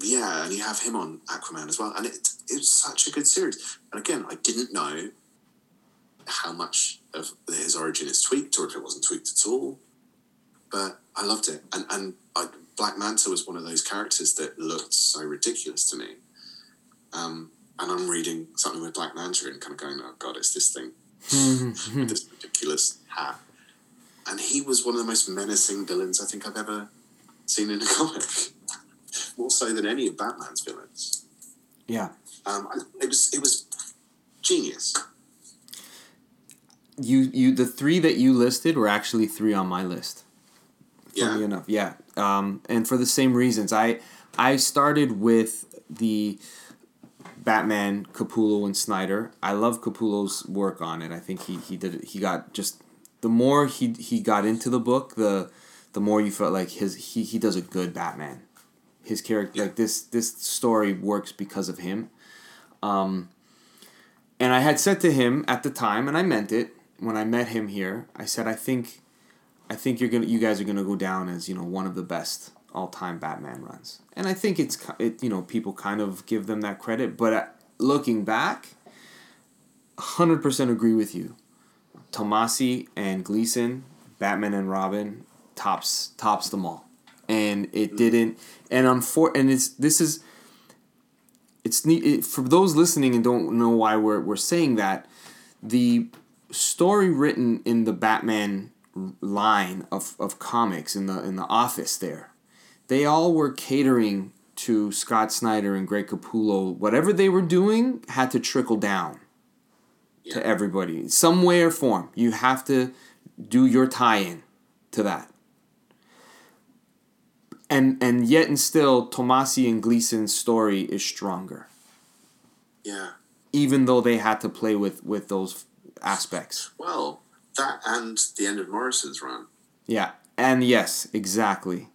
yeah, and you have him on Aquaman as well, and it it's such a good series. And again, I didn't know how much of his origin is tweaked, or if it wasn't tweaked at all. But I loved it, and and I, Black Manta was one of those characters that looked so ridiculous to me. Um, and I'm reading something with Black Manta and kind of going, "Oh God, it's this thing, with this ridiculous hat." And he was one of the most menacing villains I think I've ever seen in a comic, more so than any of Batman's villains. yeah. Um, it was it was genius. You you the three that you listed were actually three on my list. Funny Yeah, enough, yeah. Um, and for the same reasons, I I started with the Batman, Capullo, and Snyder. I love Capullo's work on it. I think he he did it. He got just the more he he got into the book, the the more you felt like his he he does a good Batman. His character like this this story works because of him. Um, and I had said to him at the time, and I meant it when I met him here. I said, I think, I think you're gonna, you guys are gonna go down as you know one of the best all time Batman runs. And I think it's it you know people kind of give them that credit, but uh, looking back, hundred percent agree with you. Tomasi and Gleason, Batman and Robin, tops tops them all, and it didn't. And unfor- and it's this is it's neat it, for those listening and don't know why we're, we're saying that the story written in the batman line of, of comics in the in the office there they all were catering to scott snyder and greg capullo whatever they were doing had to trickle down Yeah. to everybody some way or form you have to do your tie-in to that and and yet and still tomasi and gleason's story is stronger yeah. even though they had to play with with those aspects. Well, that and the end of Morrison's run. Yeah, and yes, exactly.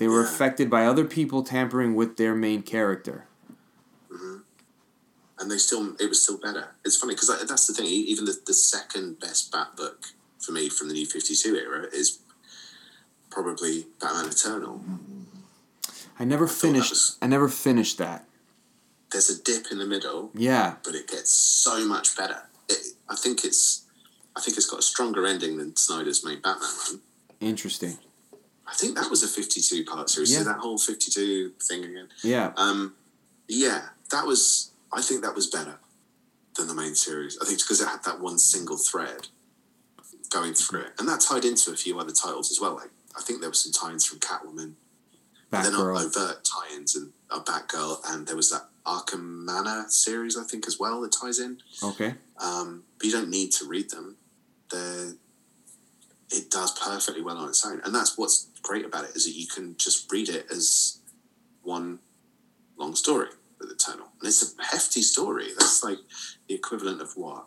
They were Yeah. affected by other people tampering with their main character. Mm-hmm. and they still it was still better. It's funny because that's the thing. Even the, the second best Bat book for me from the New Fifty Two era is probably Batman Eternal. I never that finished. was- I never finished that. There's a dip in the middle, Yeah, but it gets so much better. It, I think it's I think it's got a stronger ending than Snyder's main Batman run. interesting. I think that was a fifty-two part series. Yeah. So that whole fifty-two thing again. Yeah, Um, yeah, that was. I think that was better than the main series. I think because it had that one single thread going through it, and that tied into a few other titles as well. Like I think there were some tie-ins from Catwoman, and then Batgirl. overt tie-ins and uh, Batgirl, and there was that Arkham Manor series I think as well that ties in. Okay. Um, but you don't need to read them. They're, it does perfectly well on its own, and that's what's great about it is that you can just read it as one long story with Eternal, and it's a hefty story. That's like the equivalent of what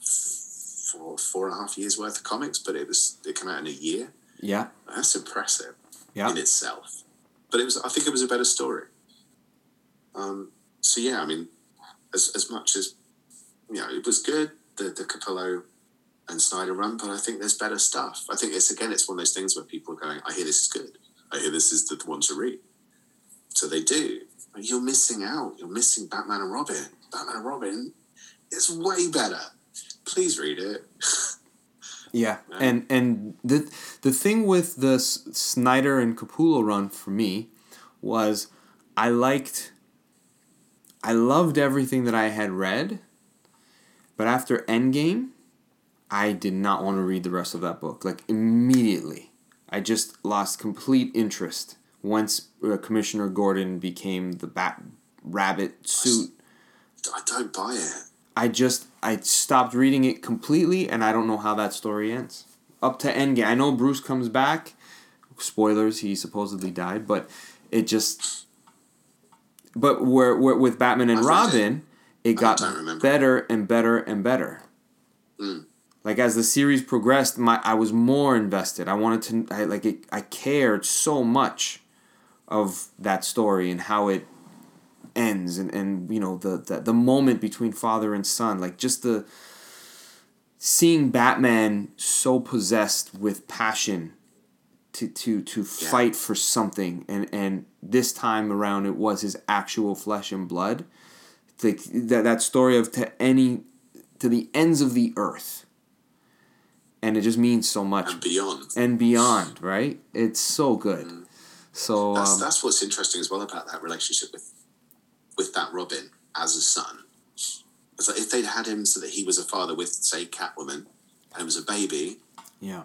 four four and a half years worth of comics, but it was it came out in a year. Yeah. That's impressive Yeah. in itself. But it was I think it was a better story. Um, so yeah, I mean, as as much as you know, it was good the the Capullo and Snyder run, but I think there's better stuff. I think it's again, it's one of those things where people are going, I hear this is good. I hear this is the one to read. So they do. But you're missing out. You're missing Batman and Robin. Batman and Robin is way better. Please read it. Yeah, Yeah. and and the the thing with the Snyder and Capullo run for me was I liked I loved everything that I had read, but after Endgame, I did not want to read the rest of that book. Like immediately, I just lost complete interest once uh, Commissioner Gordon became the Bat Rabbit suit. I don't buy it. I just I stopped reading it completely, and I don't know how that story ends. up to Endgame. I know Bruce comes back. Spoilers, he supposedly died, but it just. But where, where with Batman and I Robin, it, got better and better and better. Mm. Like as the series progressed, my I was more invested. I wanted to I like it, I cared so much of that story and how it ends and, and you know the, the the moment between father and son like just the seeing batman so possessed with passion to to to Yeah. fight for something and and this time around it was his actual flesh and blood like that that story of to any to the ends of the earth and it just means so much and beyond. and beyond right it's so good so That's um, that's what's interesting as well about that relationship with with that Robin as a son. It's like if they'd had him so that he was a father with, say, Catwoman, and it was a baby, yeah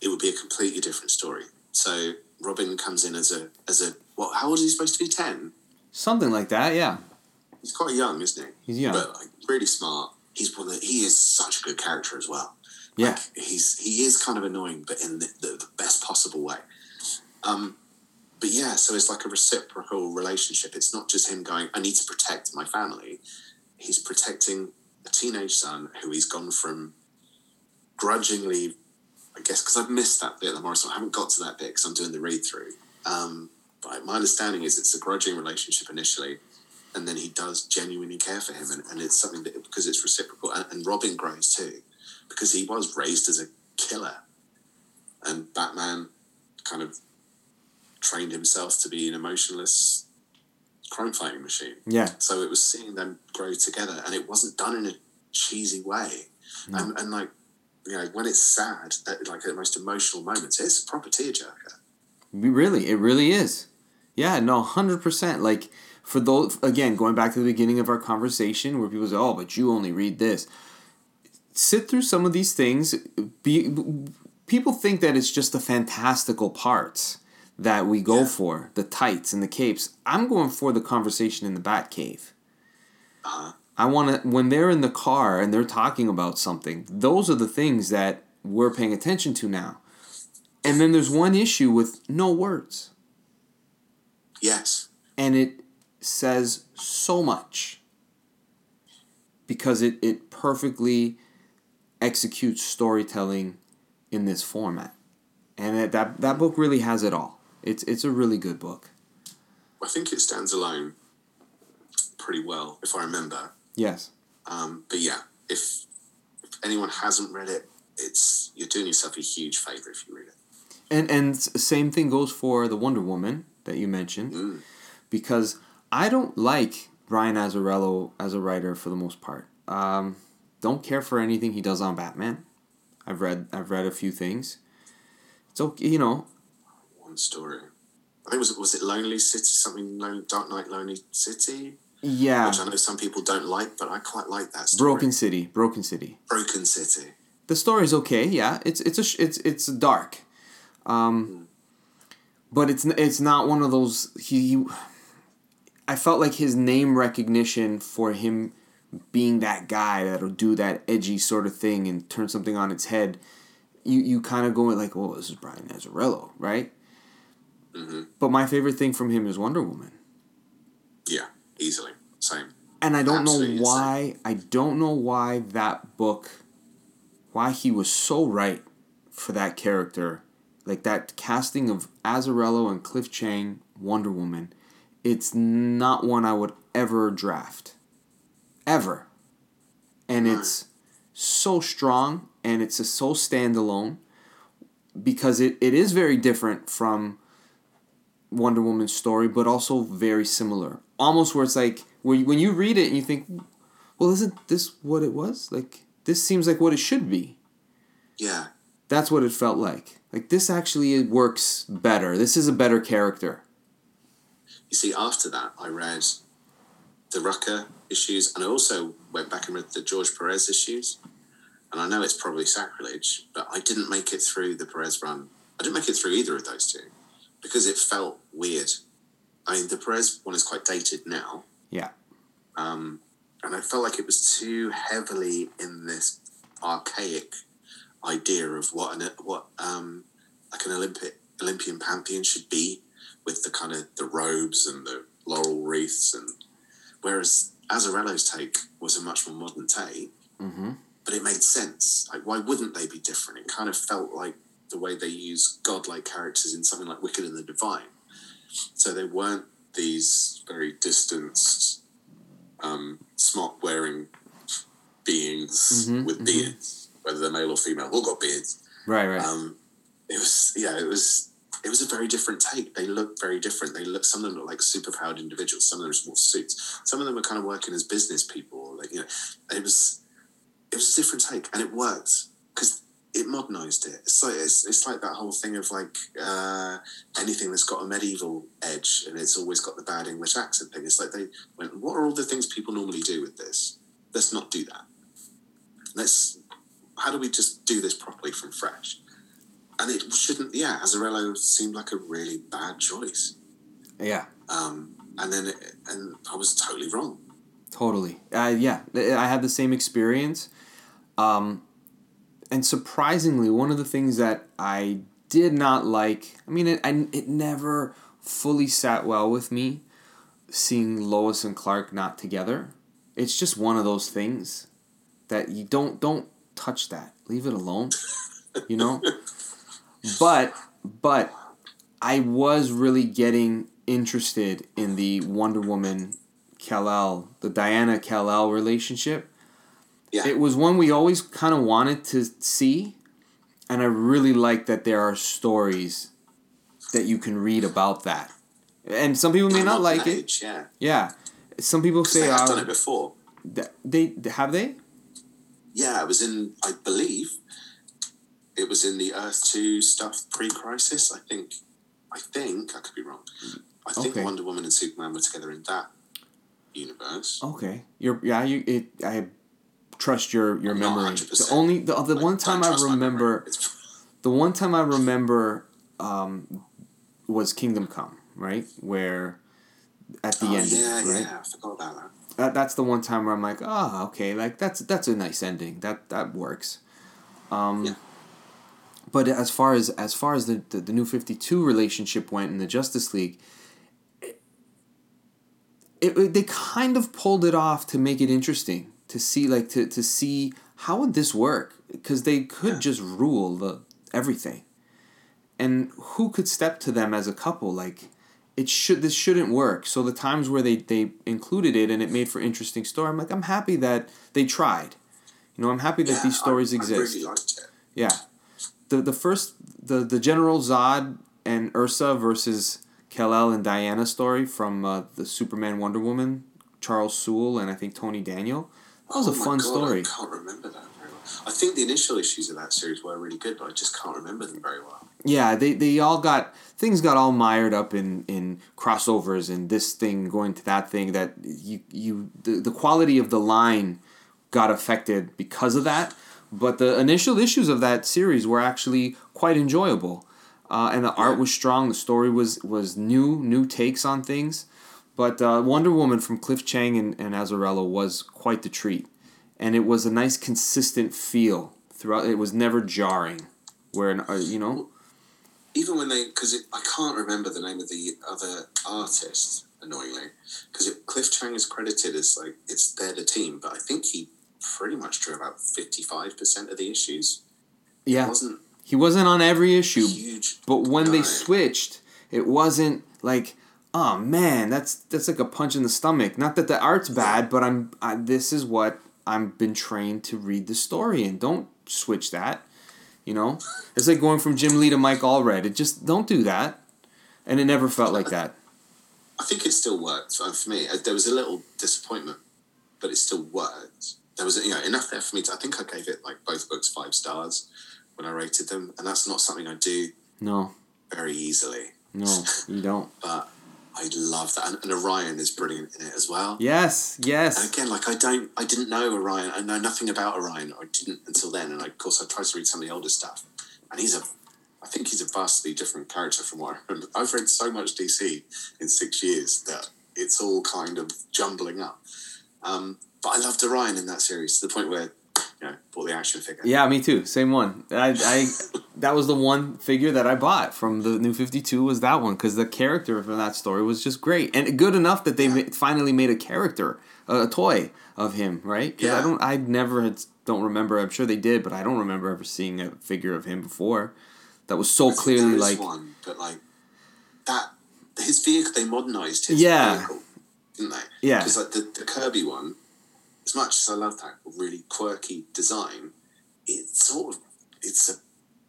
it would be a completely different story. So Robin comes in as a as a what? How old is he supposed to be? Ten. something like that yeah He's quite young, isn't he? he's young But like really smart. He's one of the, he is such a good character as well. Yeah Like, he's he is kind of annoying, but in the, the, the best possible way. Um, but yeah, so it's like a reciprocal relationship. It's not just him going, "I need to protect my family." He's protecting a teenage son who he's gone from grudgingly, I guess, because I've missed that bit of the Morrison. I haven't got to that bit because I'm doing the read through. Um, but my understanding is it's a grudging relationship initially, and then he does genuinely care for him, and, and it's something that because it's reciprocal, and, and Robin grows too, because he was raised as a killer, and Batman kind of trained himself to be an emotionless crime fighting machine. yeah So it was seeing them grow together, and it wasn't done in a cheesy way, No. and, and like. You know, when it's sad, at, like at the most emotional moments, it's a proper tearjerker. Really, it really is. Yeah, no, hundred percent. Like for those again, going back to the beginning of our conversation, where people say, "Oh, but you only read this." Sit through some of these things. Be people think that it's just the fantastical parts that we go Yeah. for, the tights and the capes. I'm going for the conversation in the Batcave. Uh-huh. I want to when they're in the car and they're talking about something. Those are the things that we're paying attention to now. And then there's one issue with no words Yes, and it says so much because it, it perfectly executes storytelling in this format and that, that that book really has it all it's it's a really good book I think it stands alone pretty well, if I remember. yes Um, but yeah, if, if anyone hasn't read it, it's you're doing yourself a huge favor if you read it. and and same thing goes for the wonder woman that you mentioned Mm. because i don't like brian azzarello as a writer for the most part um, don't care for anything he does on batman. I've read i've read a few things. It's okay you know. One story. I think was it was it Lonely City something Lone, Dark Knight Lonely City, yeah. Which I know some people don't like, but I quite like that story. broken city broken city. Broken City. the story's okay yeah. It's it's a sh- it's it's dark. Um but it's it's not one of those he, he i felt like his name recognition for him being that guy that'll do that edgy sort of thing and turn something on its head you you kind of go with like oh this is brian Azzarello, right hmm but my favorite thing from him is wonder woman Yeah, easily same. and I don't Absolutely know why. I don't know why that book, why he was so right for that character, like that casting of Azzarello and Cliff Chiang, Wonder Woman. It's not one I would ever draft, ever, and Right. it's so strong and it's just so standalone because it, it is very different from Wonder Woman's story, but also very similar. Almost where it's like where you, when you read it and you think, well, isn't this what it was? Like this seems like what it should be. Yeah, That's what it felt like. Like this actually works better. This is a better character. you see, after that, I read the Rucka issues, and I also went back and read the George Perez issues. And I know it's probably sacrilege, but I didn't make it through the Perez run. I didn't make it through either of those two because it felt weird. I mean, the Perez one is quite dated now. Yeah. Um, and I felt like it was too heavily in this archaic idea of what an what um, like an Olympic Olympian pantheon should be, with the kind of the robes and the laurel wreaths, and whereas Azzarello's take was a much more modern take, Mm-hmm. but it made sense. Like, why wouldn't they be different? It kind of felt like the way they use godlike characters in something like Wicked and the Divine. So they weren't these very distanced, um, smock wearing beings Mhm, with mhm. beards, whether they're male or female, all got beards. Right, right. Um, it was, yeah, it was. It was a very different take. They looked very different. They look. Some of them look like superpowered individuals. Some of them wore suits. Some of them were kind of working as business people. Like you know, it was it was a different take and it worked because it modernized it it's like it's, it's like that whole thing of like uh, anything that's got a medieval edge and it's always got the bad english accent thing it's like they went what are all the things people normally do with this let's not do that let's how do we just do this properly from fresh and it shouldn't yeah azzarello seemed like a really bad choice yeah, um, and then it, and i was totally wrong totally. Uh, yeah, I had the same experience. Um, and surprisingly, one of the things that I did not like, I mean, it, I, it never fully sat well with me seeing Lois and Clark not together. It's just one of those things that you don't don't touch that. Leave it alone. You know? but but I was really getting interested in the Wonder Woman Kal-El, the Diana Kal-El relationship. Yeah. It was one we always kind of wanted to see, and I really like that there are stories that you can read about that. And some people may not like it. Age, yeah Yeah. Some people say, they have uh, done it before th- they have they? Yeah, it was in, I believe, it was in the Earth 2 stuff pre-crisis. I think, I think, I could be wrong. I think Okay. Wonder Woman and Superman were together in that universe. Okay. You're yeah, you it I trust your your I'm memory. 100%. The only the, the Like, one time I trust my memory. remember the one time I remember um, was Kingdom Come, right? Where at the oh, ending, yeah, right? yeah, I forgot about that. That, that's the one time where I'm like, oh, okay, like that's that's a nice ending. That that works. Um, Yeah. But as far as as far as the, the, the new Fifty Two relationship went in the Justice League, it, it they kind of pulled it off to make it interesting to see like to, to see how would this work because they could Yeah. just rule the everything, and who could step to them as a couple like it should this shouldn't work. So the times where they they included it and it made for interesting story, I'm like I'm happy that they tried. You know, I'm happy that Yeah, these stories I, exist. I really. Yeah. The the first the the General Zod and Ursa versus Kal-El and Diana story from uh, the Superman Wonder Woman, Charles Soule and I think Tony Daniel. That was Oh a fun God, story. I can't remember that very well. I think the initial issues of that series were really good, but I just can't remember them very well. Yeah, they, they all got things got all mired up in, in crossovers and this thing going to that thing that you you the, the quality of the line got affected because of that. But the initial issues of that series were actually quite enjoyable, uh, and the art was strong. The story was was new, new takes on things. But uh, Wonder Woman from Cliff Chiang and, and Azzarello was quite the treat, and it was a nice consistent feel throughout. It was never jarring, where an, uh, you know. even when they because I can't remember the name of the other artist annoyingly because Cliff Chiang is credited as like it's they're the team, but I think he pretty much drew about fifty five percent of the issues. Yeah, wasn't he wasn't on every issue, huge. but when they switched, it wasn't like, oh man, that's that's like a punch in the stomach. Not that the art's bad, but I'm I, this is what I'm been trained to read the story and Don't switch that. You know, it's like going from Jim Lee to Mike Allred. It just don't do that, and it never felt like that. I think it still worked for, for me. Uh, There was a little disappointment, but it still worked. There was you know enough there for me to. I think I gave it like both books five stars when I rated them, and that's not something I do No, very easily. no, you don't. But I love that, and, and Orion is brilliant in it as well. Yes, And yes. again, like I don't, I didn't know Orion. I know nothing about Orion. I didn't until then. And of course, I tried to read some of the older stuff, and he's a, I think he's a vastly different character from what I remember. I've read so much DC in six years that it's all kind of jumbling up. Um, but I loved Orion in that series to the point where you know, bought the action figure. Yeah, me too. Same one. I, I that was the one figure that I bought from the new Fifty Two was that one because the character from that story was just great and good enough that they Yeah. ma- finally made a character, a, a toy of him, right? Yeah. I don't, I never had, don't remember. I'm sure they did, but I don't remember ever seeing a figure of him before that was so clearly like one, but like that his vehicle they modernized his Yeah. vehicle, didn't they? Yeah. Because like the, the Kirby one, as much as I love that really quirky design, it's sort of it's a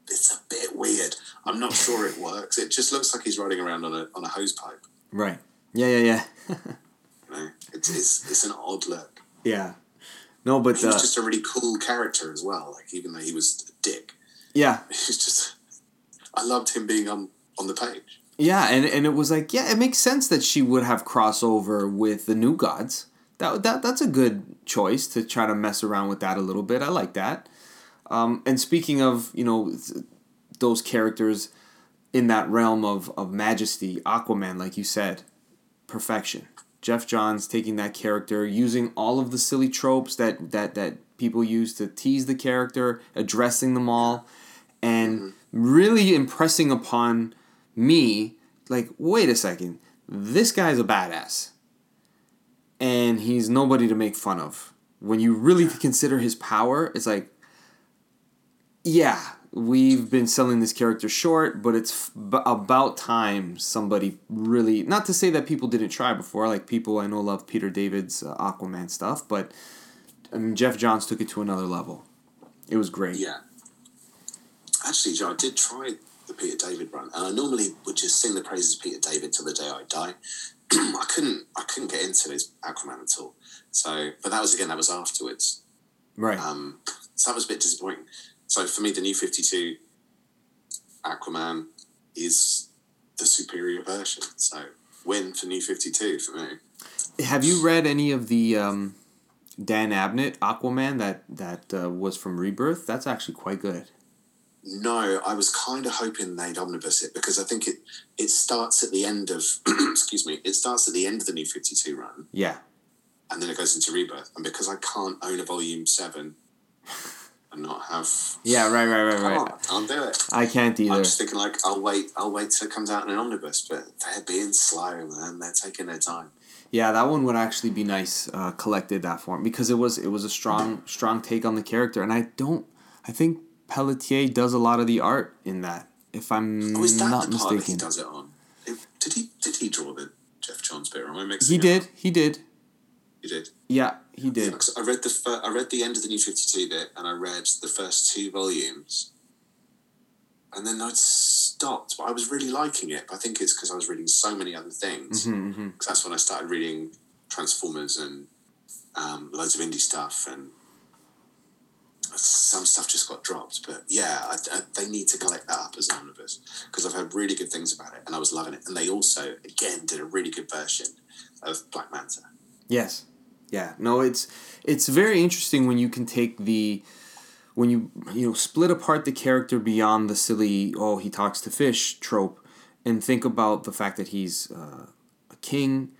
it's a bit weird. I'm not sure it works. It just looks like he's riding around on a on a hose pipe. right. Yeah, yeah, yeah, You know, it's it's it's an odd look. yeah. No, but He was uh, just a really cool character as well. Like even though he was a dick, yeah, he's just. I loved him being on on the page. Yeah, and, and it was like, yeah, it makes sense that she would have crossover with the new gods. That, that that's a good choice to try to mess around with that a little bit. I like that. Um, and speaking of, you know, those characters in that realm of, of majesty, Aquaman, like you said, perfection. Geoff Johns taking that character, using all of the silly tropes that, that, that people use to tease the character, addressing them all, and really impressing upon me, like, wait a second, this guy's a badass. And he's nobody to make fun of. When you really consider his power, it's like, yeah, we've been selling this character short, but it's f- about time somebody really. Not to say that people didn't try before, like people I know love Peter David's uh, Aquaman stuff, but I mean, Geoff Johns took it to another level. It was great. Yeah. Actually, Joe, I did try the Peter David run, and I normally would just sing the praises of Peter David till the day I die. I couldn't, I couldn't get into his Aquaman at all. So, but that was again, that was afterwards. Right. Um, so that was a bit disappointing. So for me, the new Fifty Two Aquaman is the superior version. So win for new Fifty Two for me. Have you read any of the um, Dan Abnett Aquaman that that uh, was from Rebirth? That's actually quite good. No, I was kind of hoping they'd omnibus it because I think it it starts at the end of excuse me, it starts at the end of the new Fifty Two run, Yeah. and then it goes into Rebirth. And because I can't own a volume seven and not have Yeah. Right. Right. Right. Right. can't do it. I can't either. I'm just thinking like I'll wait, I'll wait till it comes out in an omnibus, but they're being slow, man. They're taking their time. Yeah, that one would actually be nice uh, collected that form because it was it was a strong strong take on the character, and I don't. I think Pelletier does a lot of the art in that. If I'm Oh, is that not the part that he does it on? It- did he did he draw the Geoff Johns bit? Or am I mixing? he it up? did. He did. He did. Yeah, he did. I read the fir- I read the end of the New Fifty Two bit, and I read the first two volumes, and then I stopped. But I was really liking it. But I think it's because I was reading so many other things. hmm hmm Because that's when I started reading Transformers and um, loads of indie stuff, and some stuff just got dropped. But yeah, I, I, they need to collect that up as an omnibus because I've heard really good things about it, and I was loving it. And they also, again, did a really good version of Black Manta. Yes. Yeah. No, it's it's very interesting when you can take the when you you know split apart the character beyond the silly oh he talks to fish trope and think about the fact that he's uh, a king.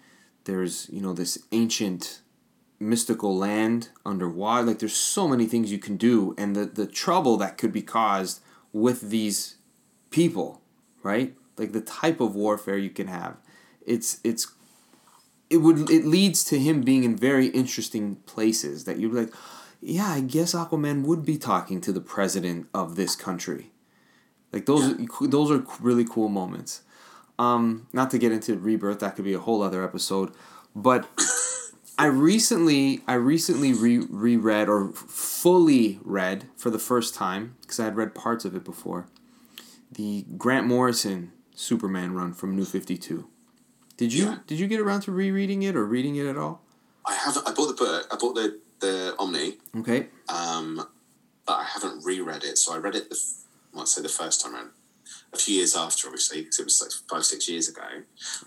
There's you know this ancient mystical land underwater. Like there's so many things you can do, and the the trouble that could be caused with these people, right? Like the type of warfare you can have. It's it's it would it leads to him being in very interesting places that you'd be like, yeah, I guess Aquaman would be talking to the president of this country. Like those those are really cool moments. Um, not to get into rebirth, that could be a whole other episode, but I recently I recently re reread or fully read for the first time because I had read parts of it before. The Grant Morrison Superman run from New Fifty Two. Did you Yeah. did you get around to rereading it or reading it at all? I haven't. I bought the book. I bought the the Omni, Okay. um, but I haven't reread it. So I read it the well, I'd say the first time around, a few years after, obviously, because it was like five six years ago.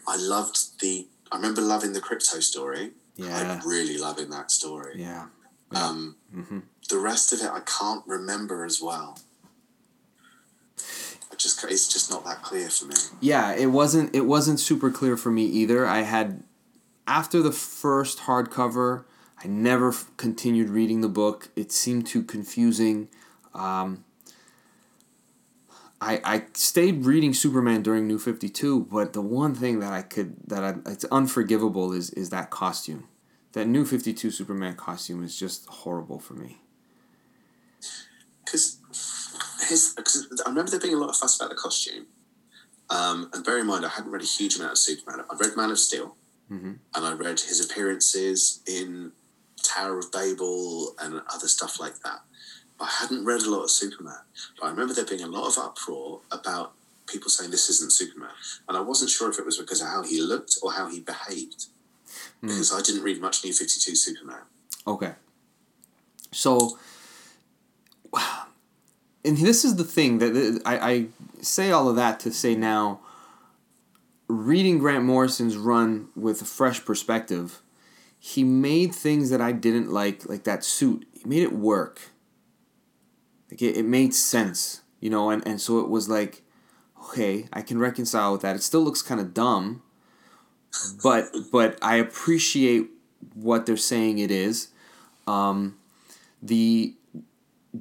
I loved the. I remember loving the Krypto story. Yeah. Like really loving that story. Yeah. Um, hmm the rest of it I can't remember as well. I just it's just not that clear for me. Yeah, it wasn't it wasn't super clear for me either. I had after the first hardcover, I never f- continued reading the book. It seemed too confusing. Um, I, I stayed reading Superman during New 52, but the one thing that I could that I, it's unforgivable is is that costume. That New 52 Superman costume is just horrible for me. Because his, cause I remember there being a lot of fuss about the costume. Um, and bear in mind, I hadn't read a huge amount of Superman. I read Man of Steel, Mm-hmm. and I read his appearances in Tower of Babel and other stuff like that. I hadn't read a lot of Superman. But I remember there being a lot of uproar about people saying this isn't Superman. And I wasn't sure if it was because of how he looked or how he behaved. Mm. Because I didn't read much New 52 Superman. Okay. So, and this is the thing that I, I say all of that to say now, reading Grant Morrison's run with a fresh perspective, he made things that I didn't like, like that suit, he made it work. Like it, it made sense, you know, and, and so it was like, okay, I can reconcile with that. It still looks kind of dumb, but but I appreciate what they're saying it is. Um, the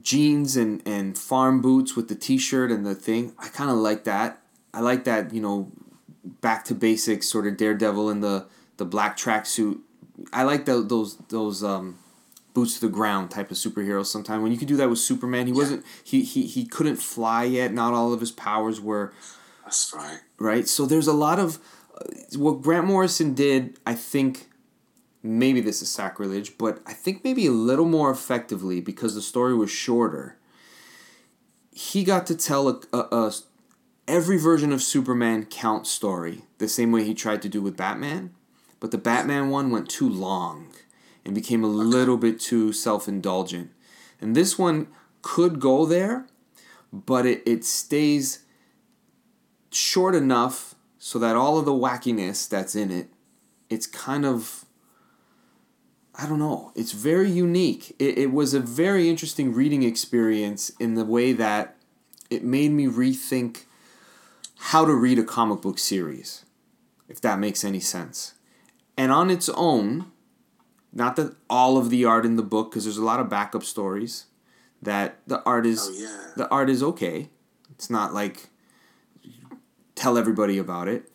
jeans and, and farm boots with the t-shirt and the thing, I kind of like that. I like that, you know, back to basics sort of daredevil in the, the black tracksuit. I like the, those those um, boots to the ground type of superhero sometimes. When you could do that with Superman, he wasn't he, he he couldn't fly yet. Not all of his powers were That's right. right? So there's a lot of uh, what Grant Morrison did. I think maybe this is sacrilege, but I think maybe a little more effectively because the story was shorter. He got to tell a, a, a every version of Superman count story the same way he tried to do with Batman, but the Batman one went too long and became a little bit too self indulgent. And this one could go there, but it, it stays short enough so that all of the wackiness that's in it, it's kind of I don't know. It's very unique. It, it was a very interesting reading experience in the way that it made me rethink how to read a comic book series, if that makes any sense. And on its own, not that all of the art in the book, because there's a lot of backup stories, that the art is Oh, yeah. the art is okay. It's not like tell everybody about it.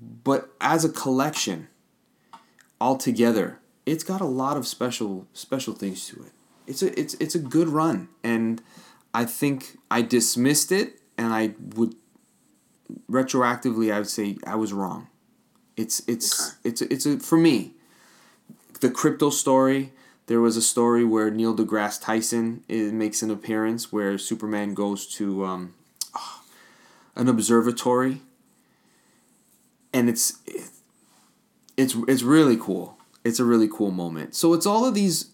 But as a collection, altogether, it's got a lot of special special things to it. It's a it's it's a good run, and I think I dismissed it, and I would retroactively I would say I was wrong. It's it's Okay. it's it's a for me. The Krypto story. There was a story where Neil deGrasse Tyson is, makes an appearance where Superman goes to um, ah, an observatory, and it's eh, it's it's really cool. It's a really cool moment. So it's all of these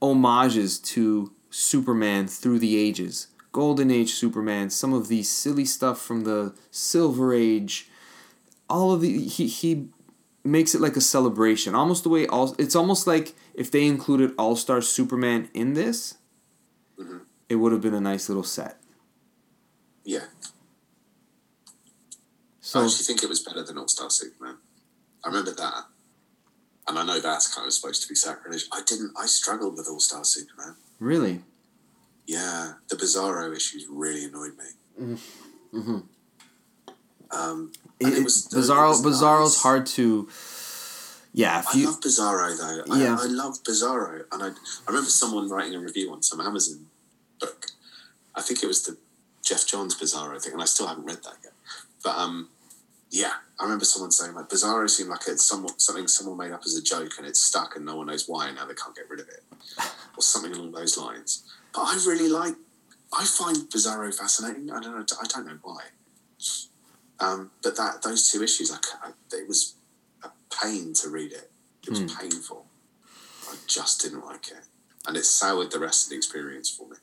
homages to Superman through the ages. Golden Age Superman, some of the silly stuff from the Silver Age, all of the he he makes it like a celebration, almost the way all it's almost like if they included All Star Superman in this, Mhm. it would have been a nice little set. Yeah. So I actually think it was better than All Star Superman. I remember that. And I know that's kind of supposed to be sacrilege. I didn't, I struggled with All Star Superman. really, Yeah, the Bizarro issues really annoyed me. mm-hmm. Um, it, it was- Bizarro. it was Bizarro's nice. hard to. Yeah, if I you love Bizarro though. I, Yeah. I love Bizarro, and I, I remember someone writing a review on some Amazon book. I think it was the Geoff Johns Bizarro thing, and I still haven't read that yet. But um, yeah, I remember someone saying like Bizarro seemed like it's somewhat something someone made up as a joke, and it's stuck, and no one knows why, and now they can't get rid of it, or something along those lines. But I really like. I find Bizarro fascinating. I don't know. I don't know why. Um, but that those two issues, I, I- it was a pain to read it. It was Hmm. painful. I just didn't like it, and it soured the rest of the experience for me.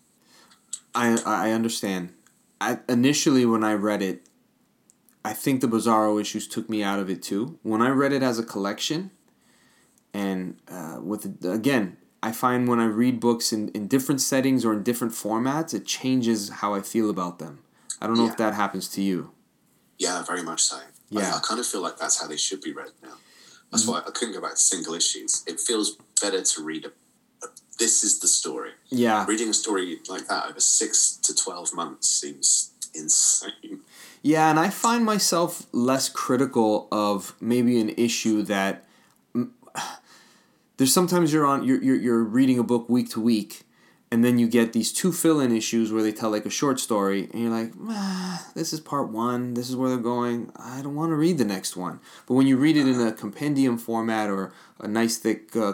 I I understand. I initially when I read it, I think the Bizarro issues took me out of it too. When I read it as a collection, and uh, with again, I find when I read books in, in different settings or in different formats, it changes how I feel about them. I don't know if that happens to you. Yeah, very much so. Yeah. I, I kind of feel like that's how they should be read now. That's mm-hmm. why I couldn't go back to single issues. It feels better to read a, a this is the story. Yeah. Reading a story like that over six to twelve months seems insane. Yeah, and I find myself less critical of maybe an issue that there's sometimes you're on you're, you're, you're reading a book week to week and then you get these two fill-in issues where they tell like a short story and you're like this is part one. This is where they're going. I don't want to read the next one. But when you read it in a compendium format or a nice thick uh,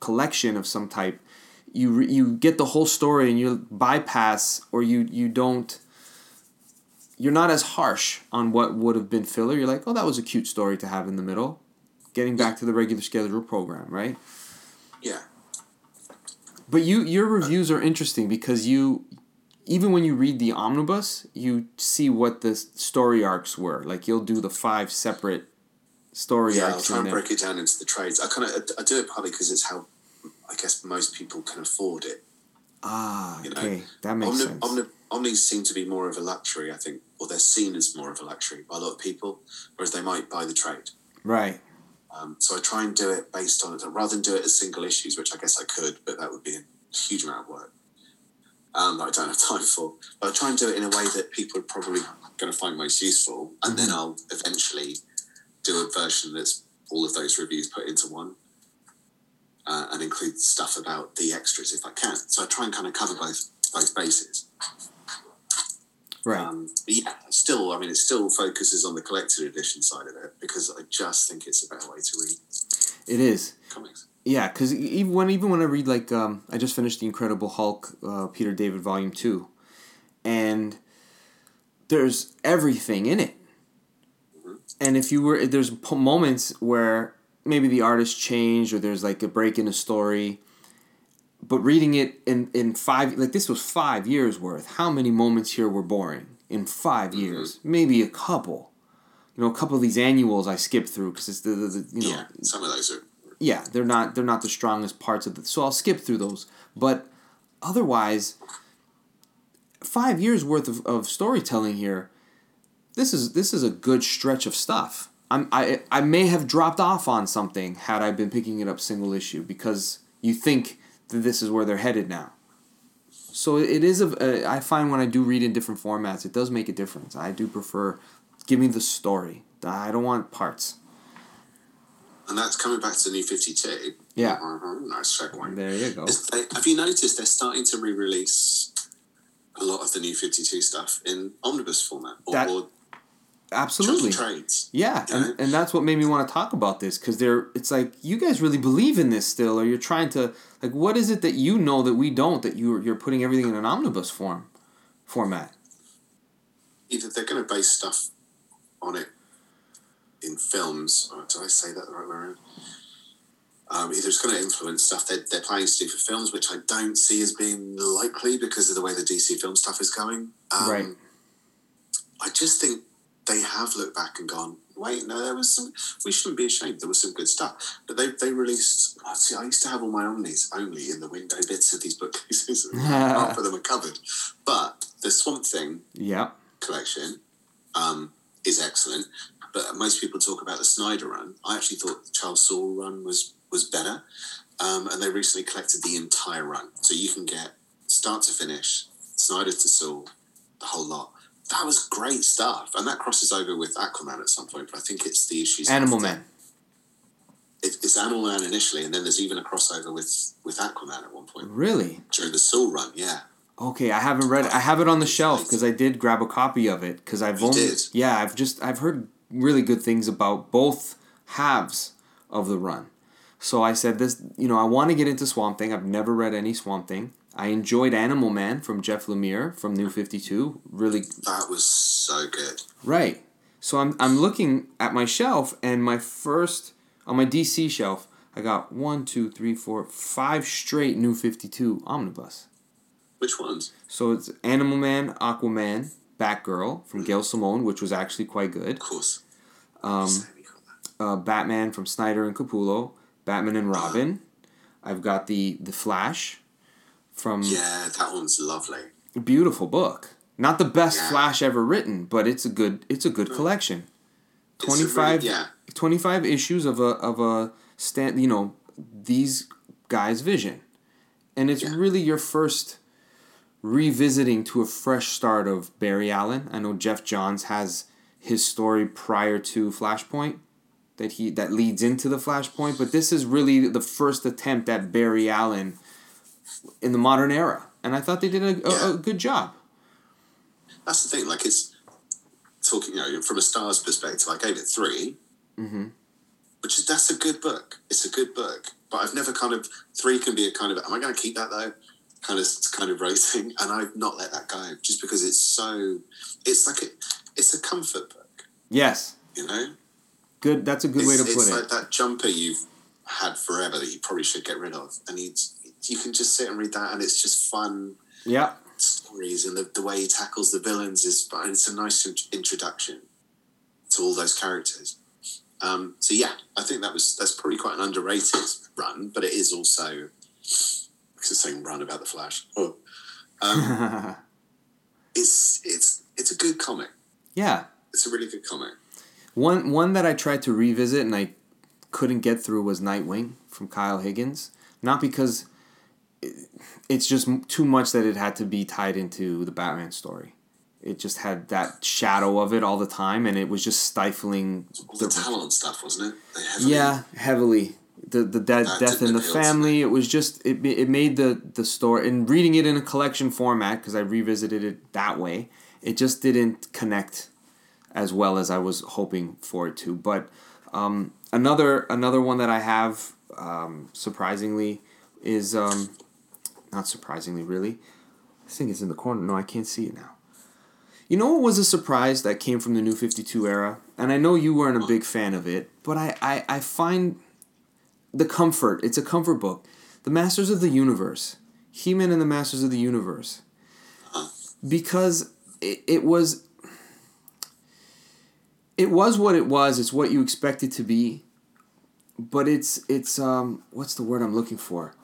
collection of some type you re- you get the whole story and you bypass or you you don't you're not as harsh on what would have been filler. You're like oh that was a cute story to have in the middle. Getting back to the regular schedule program right? Yeah. But you your reviews are interesting because you even when you read the omnibus, you see what the story arcs were. Like you'll do the five separate story Yeah, I'll arcs try and break it down into the trades. I kind of I do it partly because it's how I guess most people can afford it. Ah, you know, okay, that makes Omni, sense. Omni, Omnis seem to be more of a luxury, I think, or they're seen as more of a luxury by a lot of people, whereas they might buy the trade. right. Um, so I try and do it based on it, rather than do it as single issues, which I guess I could, but that would be a huge amount of work um, that I don't have time for. But I try and do it in a way that people are probably going to find most useful, and then I'll eventually do a version that's all of those reviews put into one. Uh, and include stuff about the extras if I can. So I try and kind of cover both both bases. Right. Um, yeah, still, I mean, it still focuses on the collected edition side of it because I just think it's a better way to read it is. comics. Yeah, because even when even when I read like um, I just finished the Incredible Hulk, uh, Peter David Volume Two, and there's everything in it. And if you were there's moments where maybe the artist changed or there's like a break in a story, but reading it in in five like this was five years worth. How many moments here were boring in 5 mm-hmm. years? Maybe a couple. You know, a couple of these annuals I skipped through because it's the, the, the you know Yeah, some of those are. yeah, they're not they're not the strongest parts of the so I'll skip through those. But otherwise five years worth of, of storytelling here, this is this is a good stretch of stuff. I'm I I may have dropped off on something had I been picking it up single issue because you think that this is where they're headed now. So it is a, I find when I do read in different formats, it does make a difference. I do prefer give me the story. I don't want parts. And that's coming back to the new 52. Yeah. Nice segue. There you go. They, have you noticed they're starting to re release a lot of the new 52 stuff in omnibus format or, That- or Absolutely. Yeah. and, and that's what made me want to talk about this because they're it's like you guys really believe in this still, or you're trying to like what is it that you know that we don't that you you're putting everything in an omnibus form format. Either they're going to base stuff on it in films, or did I say that the right way around? Um, either it's going to influence stuff they're, they're planning to do for films, which I don't see as being likely because of the way the DC film stuff is going. Um, Right. I just think they have looked back and gone, wait, no, there was some. We shouldn't be ashamed. There was some good stuff, but they they released. oh, See, I used to have all my omnis only in the window bits of these bookcases. Half of them are covered, but the Swamp Thing Yeah, collection um, is excellent. But most people talk about the Snyder run. I actually thought the Charles Soule run was was better, um, and they recently collected the entire run, so you can get start to finish, Snyder to Soule, the whole lot. That was great stuff, and that crosses over with Aquaman at some point. But I think it's the issues. Animal. Man. It, it's Animal Man initially, and then there's even a crossover with with Aquaman at one point Really? during the Soule run. Yeah, Okay, I haven't read it. I have it on the shelf because I did grab a copy of it because I've You only did? yeah I've just I've heard really good things about both halves of the run. So I said this, you know, I want to get into Swamp Thing. I've never read any Swamp Thing. I enjoyed Animal Man from Jeff Lemire from New 52. Really that was so good. Right. So I'm I'm looking at my shelf and my first on my DC shelf, I got one, two, three, four, five straight new fifty two omnibus. Which ones? So it's Animal Man, Aquaman, Batgirl from Gail Simone, which was actually quite good. Of course. Um, Sammy got that. uh, Batman from Snyder and Capullo, Batman and Robin. I've got the the Flash from Yeah, that one's lovely. beautiful book. Not the best Yeah. Flash ever written, but it's a good it's a good mm. collection. It's a really- 25 yeah. 25 issues of a of a stand you know these guy's vision. And it's Yeah. really your first revisiting to a fresh start of Barry Allen. I know Geoff Johns has his story prior to Flashpoint that he that leads into the Flashpoint, but this is really the first attempt at Barry Allen in the modern era. And I thought they did a, a, a good job. That's the thing. Like it's talking, you know, from a star's perspective. I gave it 3 Mm-hmm. which is that's a good book. It's a good book, but I've never kind of three can be a kind of am I going to keep that though? Kind of kind of rating, and I've not let that go just because it's so. It's like a, it's a comfort book, Yes. you know. Good that's a good it's, way to put it's it. like that jumper you've had forever that you probably should get rid of, and you you can just sit and read that, and it's just fun yeah. stories, and the, the way he tackles the villains is fun. It's a nice introduction to all those characters. Um, so yeah, I think that was that's probably quite an underrated run, but it is also it's the same run about the Flash. Oh. Um, it's it's it's a good comic. yeah. It's a really good comic. One one that I tried to revisit and I couldn't get through was Nightwing from Kyle Higgins. Not because it's just too much that it had to be tied into the Batman story. It just had that shadow of it all the time, and it was just stifling. All the, The, Talon stuff, wasn't it? Heavily- yeah, heavily. The the dead, death in the family. It was just it. It made the the story and reading it in a collection format because I revisited it that way. It just didn't connect as well as I was hoping for it to. But um, another another one that I have um, surprisingly is um, not surprisingly really. I think it's in the corner. No, I can't see it now. You know what was a surprise that came from the New Fifty Two era, and I know you weren't a big fan of it, but I I, I find the comfort. It's a comfort book. The Masters of the Universe, He Man and the Masters of the Universe, because it, it was it was what it was. It's what you expect it to be, but it's it's um what's the word I'm looking for?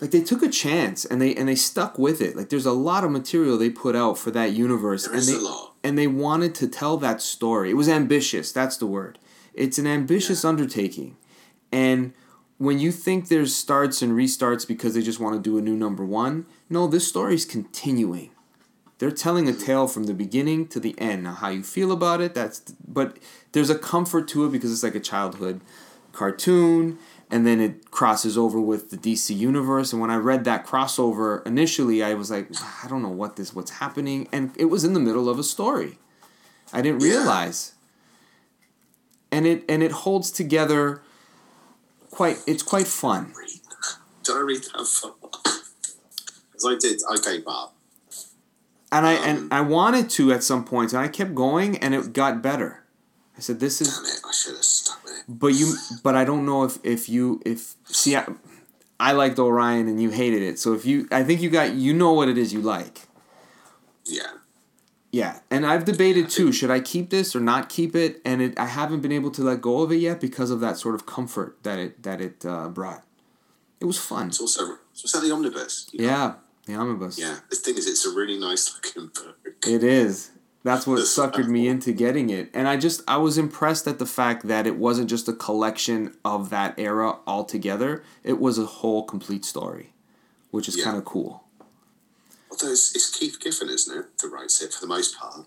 Like they took a chance and they and they stuck with it. Like there's a lot of material they put out for that universe, and they and they wanted to tell that story. It was ambitious. That's the word. It's an ambitious undertaking, and when you think there's starts and restarts because they just want to do a new number one, no, this story's continuing. They're telling a tale from the beginning to the end. Now, how you feel about it, that's but there's a comfort to it because it's like a childhood cartoon, and then it crosses over with the DC universe. And when I read that crossover initially, I was like, I don't know what this, what's happening, and it was in the middle of a story. I didn't Yeah. realize, and it and it holds together. Quite, it's quite fun. Did I read that far? Because I did. I gave up. and I Um, and I wanted to at some point, and I kept going, and it got better. I said, "This is," Damn it! I should have stuck with it. but you, but I don't know if if you if see, I, I liked Orion and you hated it. So if you, I think you got you know what it is you like. Yeah. Yeah, and I've debated too. Should I keep this or not keep it? And it, I haven't been able to let go of it yet because of that sort of comfort that it that it uh, brought. It was fun. It's also it's also the omnibus. you know? Yeah, the omnibus. Yeah. The thing is, it's a really nice looking book. It is. That's what suckered me into getting it. And I just I was impressed at the fact that it wasn't just a collection of that era altogether. It was a whole complete story, which is Yeah. kind of cool. Although it's, it's Keith Giffen, isn't it, that writes it for the most part.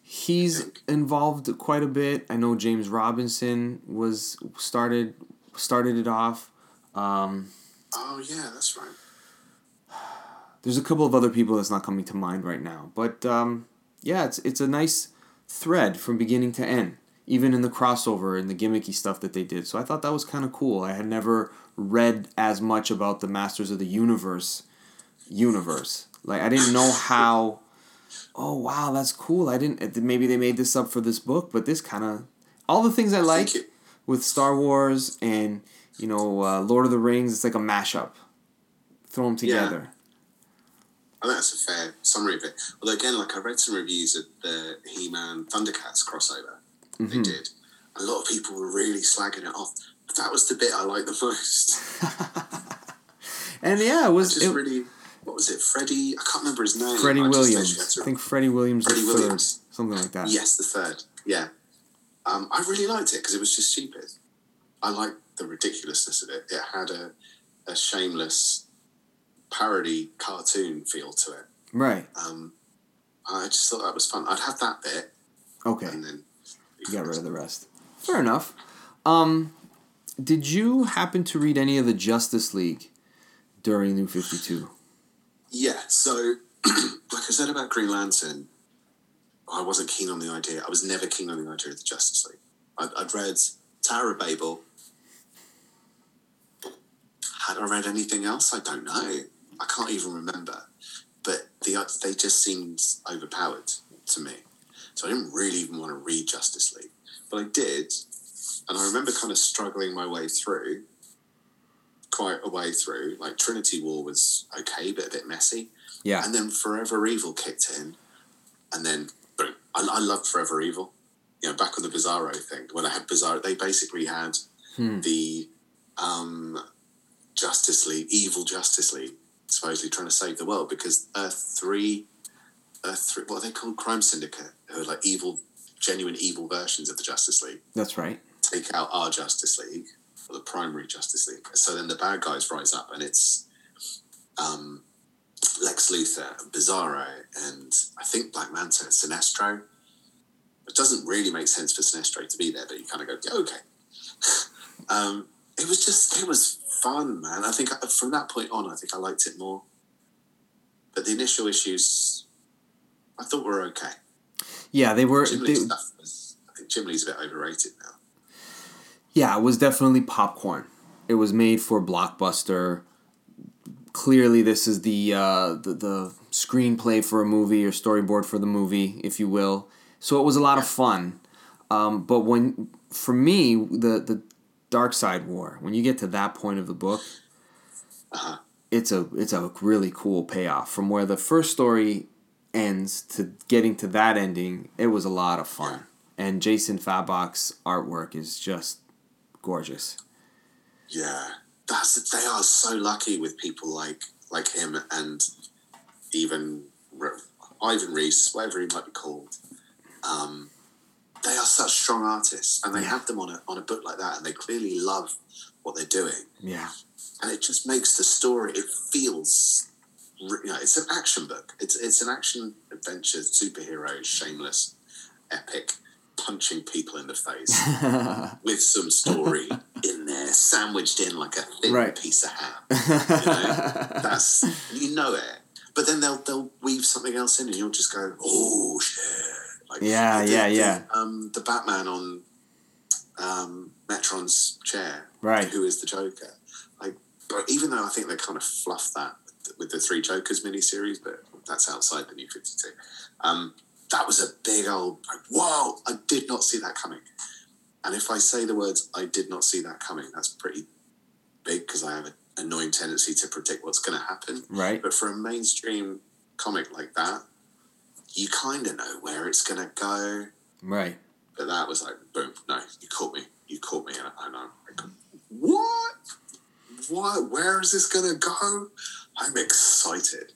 He's involved quite a bit. I know James Robinson was started started it off. Um, Oh yeah, that's right. there's a couple of other people that's not coming to mind right now, but um, yeah, it's it's a nice thread from beginning to end, even in the crossover and the gimmicky stuff that they did. So I thought that was kind of cool. I had never read as much about the Masters of the Universe universe. Like I didn't know how. Oh wow, that's cool. I didn't. Maybe they made this up for this book, but this kind of all the things I like with Star Wars and you know uh, Lord of the Rings. It's like a mashup. Throw them Yeah. I think that's a fair summary of it. Although again, like I read some reviews of the He-Man Thundercats crossover they Mhm. did. A lot of people were really slagging it off. But that was the bit I liked the most. And yeah, it was just it, really, what was it? Freddie? I can't remember his name. Freddie I Williams. I think Freddie Williams Freddie the third, Williams. something like that. Yes, the third. Yeah. Um, I really liked it because it was just stupid. I liked the ridiculousness of it. It had a a shameless parody cartoon feel to it. Right. Um, I just thought that was fun. I'd have that bit, Okay. and then You got rid of the rest. Fair enough. Um, did you happen to read any of the Justice League during New Fifty Two? Yeah, so like I said about Green Lantern, I wasn't keen on the idea. I was never keen on the idea of the Justice League. I'd, I'd read Tower of Babel. Had I read anything else? I don't know. I can't even remember. But the they just seemed overpowered to me. So I didn't really even want to read Justice League. But I did, and I remember kind of struggling my way through, quite a way through. Like Trinity War was okay, but a bit messy. Yeah. And then Forever Evil kicked in, and then boom. I, I loved Forever Evil. You know, back on the Bizarro thing, when I had Bizarro, they basically had Hmm. the um, Justice League, evil Justice League, supposedly trying to save the world because Earth Three, Earth Three, what are they called? Crime Syndicate, who are like evil, genuine evil versions of the Justice League That's right. take out our Justice League, or the primary Justice League. So then the bad guys rise up, and it's um, Lex Luthor, and Bizarro, and I think Black Manta, and Sinestro. It doesn't really make sense for Sinestro to be there, but you kind of go, yeah, okay. um, it was just, it was fun, man. I think from that point on, I think I liked it more. But the initial issues, I thought were okay. Yeah, they were. Jim They, stuff was, I think Jim Lee's a bit overrated now. yeah, it was definitely popcorn. It was made for blockbuster. Clearly, this is the, uh, the the screenplay for a movie or storyboard for the movie, if you will. So it was a lot of fun. Um, but when, for me, the the Darkseid War, when you get to that point of the book, Uh-huh. it's a it's a really cool payoff from where the first story ends to getting to that ending. It was a lot of fun, and Jason Fabok's artwork is just gorgeous. Yeah, that's they are so lucky with people like like him and even Ivan Reis, whatever he might be called. Um, they are such strong artists, and they have them on a on a book like that, and they clearly love what they're doing, Yeah, and it just makes the story. It feels, you know, it's an action book. It's it's an action adventure superhero, shameless, epic, punching people in the face with some story in there, sandwiched in like a thin Right. piece of ham. You know, that's you know it. But then they'll they'll weave something else in, and you'll just go, oh shit! Like, Yeah, the- yeah, the, yeah. Um, the Batman on um, Metron's chair, Right. Who is the Joker? Like, but even though I think they kind of fluffed that with the Three Jokers miniseries, but that's outside the New Fifty Two. Um, that was a big old like, whoa! I did not see that coming. And if I say the words "I did not see that coming," that's pretty big because I have an annoying tendency to predict what's going to happen. right. But for a mainstream comic like that, you kind of know where it's going to go. Right. But that was like, boom! No, you caught me. You caught me, and I'm like, what? What? Where is this going to go? I'm excited.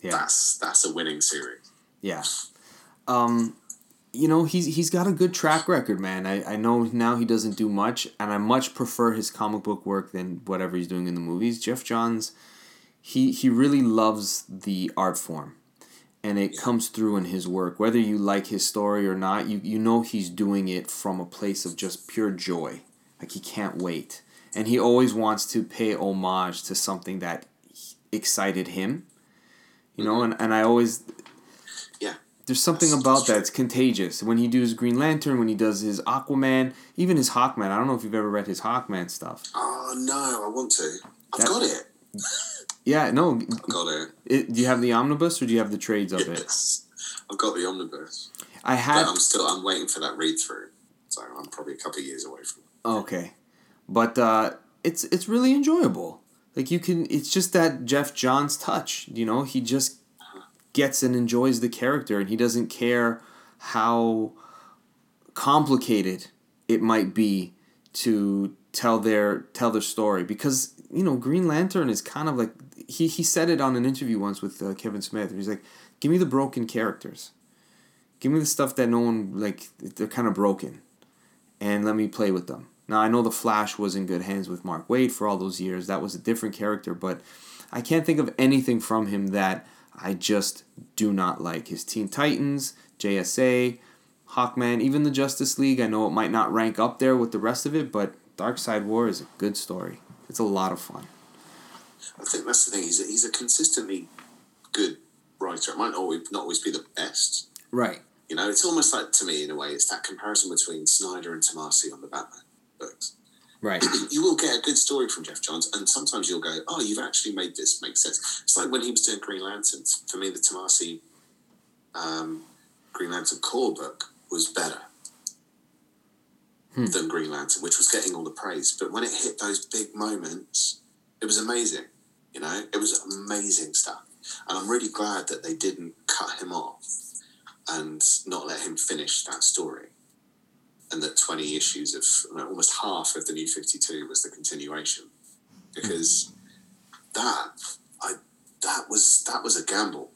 Yeah. That's that's a winning series. Yeah. Um, you know, he's he's got a good track record, man. I, I know now he doesn't do much, and I much prefer his comic book work than whatever he's doing in the movies. Geoff Johns, he he really loves the art form, and it comes through in his work. Whether you like his story or not, you you know he's doing it from a place of just pure joy. Like he can't wait, and he always wants to pay homage to something that excited him. You know, mm-hmm. and, and I always Yeah. there's something That's- about that's that. It's contagious. When he does Green Lantern, when he does his Aquaman, even his Hawkman. I don't know if you've ever read his Hawkman stuff. Oh no, I want to. I've That- got it. Yeah, no. I've got it. It, do you have the omnibus or do you have the trades of it? I've got the omnibus. I But had. I'm still I'm waiting for that read through. So I'm probably a couple of years away from it. Okay, but uh, it's it's really enjoyable. Like you can, it's just that Geoff Johns touch. You know, he just gets and enjoys the character, and he doesn't care how complicated it might be to tell their tell their story because you know Green Lantern is kind of like he he said it on an interview once with uh, Kevin Smith. He's like, "Give me the broken characters. Give me the stuff that no one like they're kind of broken, and let me play with them." Now I know the Flash was in good hands with Mark Waid for all those years. That was a different character, but I can't think of anything from him that I just do not like. His Teen Titans, JSA, Hawkman, even the Justice League. I know it might not rank up there with the rest of it, but Darkseid War is a good story. It's a lot of fun. I think that's the thing. He's a, he's a consistently good writer. It might always not always be the best. Right. You know, it's almost like to me in a way, it's that comparison between Snyder and Tomasi on the Batman books. Right. you will get a good story from Geoff Johns, and sometimes you'll go, "Oh, you've actually made this make sense." It's like when he was doing Green Lanterns. For me, the Tomasi um, Green Lantern Corps book was better Hmm. than Green Lantern, which was getting all the praise. But when it hit those big moments, it was amazing. You know, it was amazing stuff, and I'm really glad that they didn't cut him off and not let him finish that story. And that 20 issues of know, almost half of the new 52 was the continuation, because that I that was that was a gamble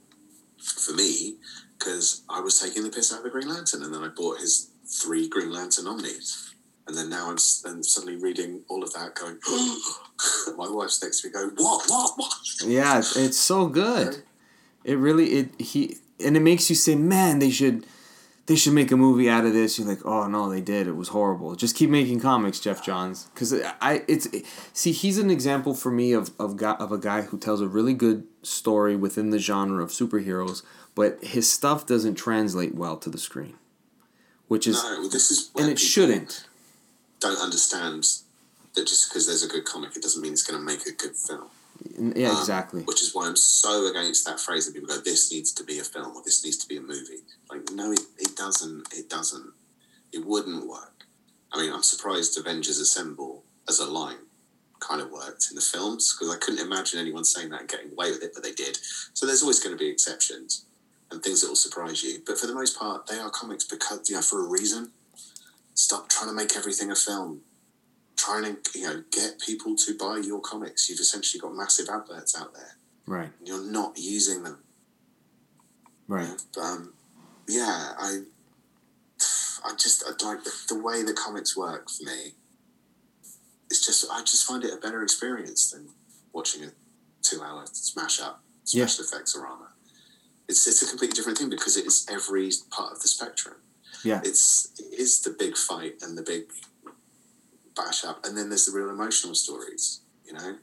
for me because I was taking the piss out of the Green Lantern, and then I bought his three Green Lantern omnis, and then now I'm and suddenly reading all of that, going, my wife's next to me, going, what, what, what? Yeah, it's, so good. It really it he and it makes you say, man, they should they should make a movie out of this. You're like, oh no, they did. It was horrible. Just keep making comics, Geoff Johns, because I it's see he's an example for me of of guy, of a guy who tells a really good story within the genre of superheroes, but his stuff doesn't translate well to the screen, which is No, this is and it people shouldn't. Don't understand that just because there's a good comic, it doesn't mean it's going to make a good film. Yeah, Um, exactly. Which is why I'm so against that phrase that people go, "This needs to be a film" or "This needs to be a movie." Like, no, it, it doesn't. It doesn't. It wouldn't work. I mean, I'm surprised Avengers Assemble as a line kind of worked in the films because I couldn't imagine anyone saying that and getting away with it, but they did. So there's always going to be exceptions and things that will surprise you. But for the most part, they are comics because you know for a reason. Stop trying to make everything a film. Trying to you know get people to buy your comics. You've essentially got massive outlets out there. Right, you're not using them. right. But, um, yeah, I, I just I like the, the way the comics work for me. It's just I just find it a better experience than watching a two-hour smash up Yeah. special effects armor. It's it's a completely different thing because it is every part of the spectrum. Yeah. It's it is the big fight and the big bash up, and then there's the real emotional stories. You know.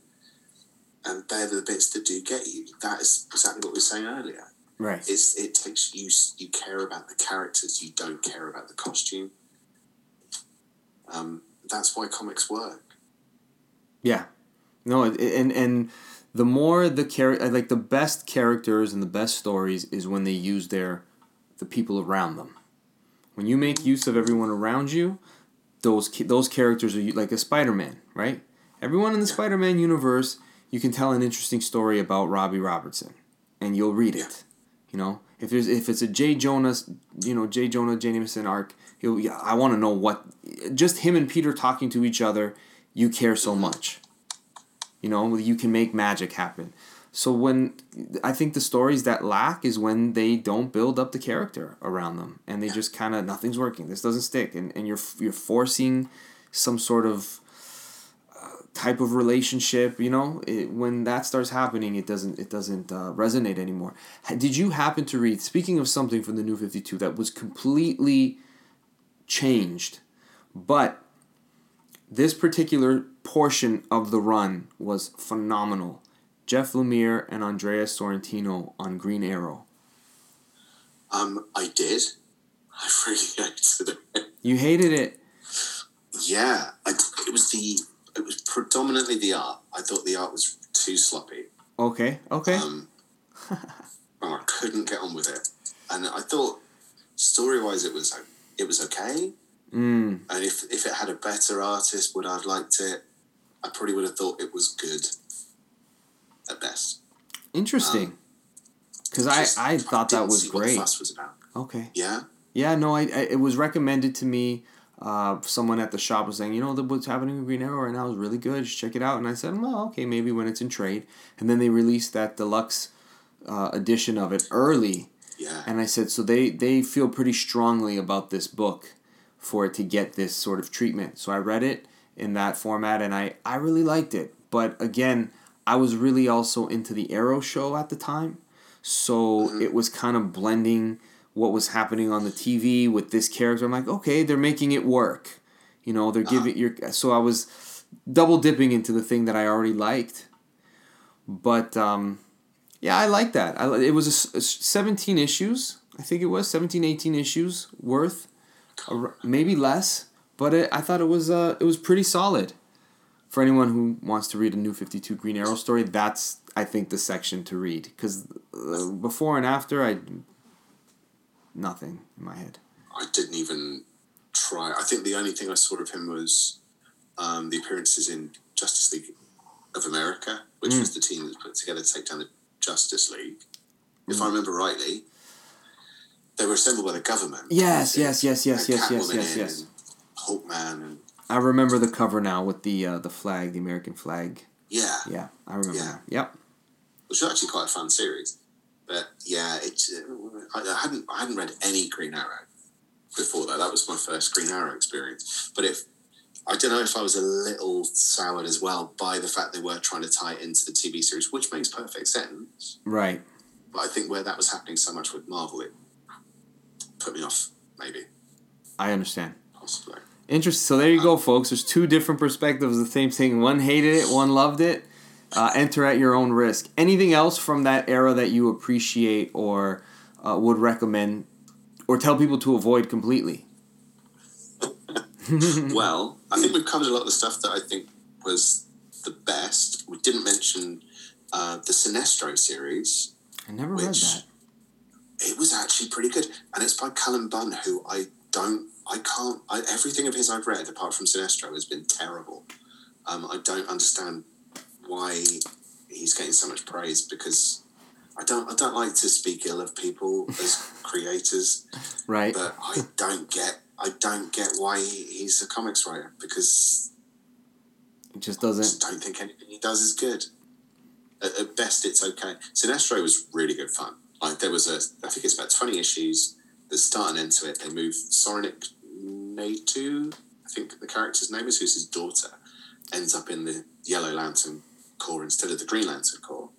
And they're the bits that do get you. That is exactly what we were saying earlier Right. it's it takes you you care about the characters you don't care about the costume um, that's why comics work Yeah, no, and and the more the character like the best characters and the best stories is when they use their the people around them. When you make use of everyone around you, those those characters are like a Spider-Man, right? Everyone in the Spider-Man universe, you can tell an interesting story about Robbie Robertson, and you'll read it. You know, if there's if it's a J Jonah, you know J Jonah Jameson arc, he'll, yeah, I want to know what just him and Peter talking to each other. You care so mm-hmm. much. You know, you can make magic happen. So when I think the stories that lack is when they don't build up the character around them, and they just kind of nothing's working. This doesn't stick, and, and you're you're forcing some sort of uh, type of relationship. You know, it, when that starts happening, it doesn't it doesn't uh, resonate anymore. Did you happen to read? Speaking of something from the New Fifty Two that was completely changed, but this particular portion of the run was phenomenal. Jeff Lemire and Andrea Sorrentino on Green Arrow. um, i did i really hated it You hated it. yeah I, it was the it was predominantly the art i thought the art was too sloppy Okay, okay. um, and i couldn't get on with it and i thought story-wise it was it was okay Mm, And if, if it had a better artist, would I have liked it? I probably would have thought it was good at best. interesting. Because I, I thought that was see what the great. fuss was about. Okay. Yeah, Yeah, no, I, I it was recommended to me. Uh, someone at the shop was saying, you know, the what's happening with Green Arrow right now is really good. Just check it out. And I said, well, okay, maybe when it's in trade. And then they released that deluxe uh, edition of it early. yeah, And I said, so they, they feel pretty strongly about this book for it to get this sort of treatment. So I read it, in that format, and I I really liked it. But again, I was really also into the Arrow show at the time, so Mm-hmm. it was kind of blending what was happening on the TV with this character. I'm like, okay, they're making it work. You know, they're Uh-huh. giving your so I was double dipping into the thing that I already liked. But um, yeah, I like that. I, it was a a s- 17 issues. I think it was 17, 18 issues worth, maybe less. But it, I thought it was uh, it was pretty solid. For anyone who wants to read a new 52 Green Arrow story, that's I think the section to read because uh, before and after I nothing in my head. I didn't even try. I think the only thing I saw of him was um, the appearances in Justice League of America, which Mm. was the team that was put together to take down the Justice League. If I remember rightly, they were assembled by the government. Yes, yes, yes, yes, yes, yes, yes, yes. and Hawkman and I remember the cover now with the uh, the flag, the American flag. yeah, Yeah, I remember Yeah. now. Yep. which was actually quite a fun series. But yeah, it, I, I hadn't I hadn't read any Green Arrow before that. That was my first Green Arrow experience. But if I don't know if I was a little soured as well by the fact they were trying to tie it into the TV series, which makes perfect sense. Right. But I think where that was happening so much with Marvel, it put me off. Maybe, I understand. possibly. Interesting. So there you go, folks. There's two different perspectives of the same thing. One hated it, one loved it. Uh, enter at your own risk. Anything else from that era that you appreciate or uh, would recommend or tell people to avoid completely? well, I think we've covered a lot of the stuff that I think was the best. We didn't mention uh, the Sinestro series. I never read that. it was actually pretty good, and it's by Cullen Bunn, who I don't, I can't, I, everything of his I've read apart from Sinestro has been terrible. Um, I don't understand why he's getting so much praise because I don't, I don't like to speak ill of people as creators, Right. but I don't get, I don't get why he, he's a comics writer because It just doesn't. I just don't think anything he does is good. At, at best, it's okay. Sinestro was really good fun. Like there was a, I think it's about twenty issues. There's start and end to it. They move Soranik Natu, I think the character's name is, who's his daughter, ends up in the Yellow Lantern Corps instead of the Green Lantern Corps,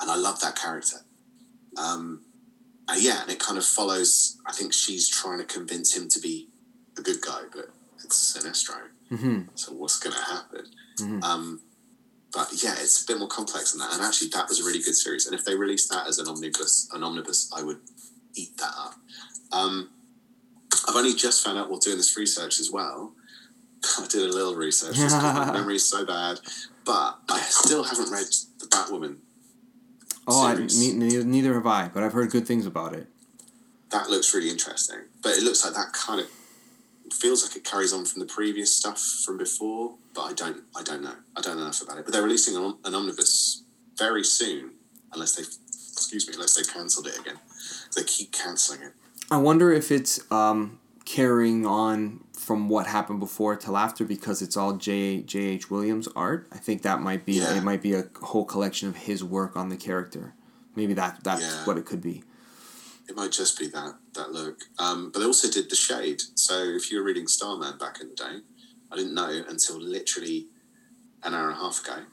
and I love that character. Um, and yeah, and it kind of follows. I think she's trying to convince him to be a good guy, but it's Sinestro. hmm So what's going to happen? Mhm. Um, but yeah, it's a bit more complex than that. And actually, that was a really good series. And if they released that as an omnibus, an omnibus, I would eat that up. Um, I've only just found out while doing this research as well. I did a little research. my memory is so bad, but I still haven't read the Batwoman. Oh, I, neither, neither have I, but I've heard good things about it. That looks really interesting. But it looks like that kind of feels like it carries on from the previous stuff from before. But I don't, I don't know. I don't know enough about it. But they're releasing an, an omnibus very soon, unless they, excuse me, unless they cancelled it again. They keep cancelling it. I wonder if it's um, carrying on from what happened before till after because it's all J J H Williams art. I think that might be Yeah. it. Might be a whole collection of his work on the character. Maybe that that's Yeah. what it could be. It might just be that that look. Um, but they also did the Shade. So if you were reading Starman back in the day, I didn't know until literally an hour and a half ago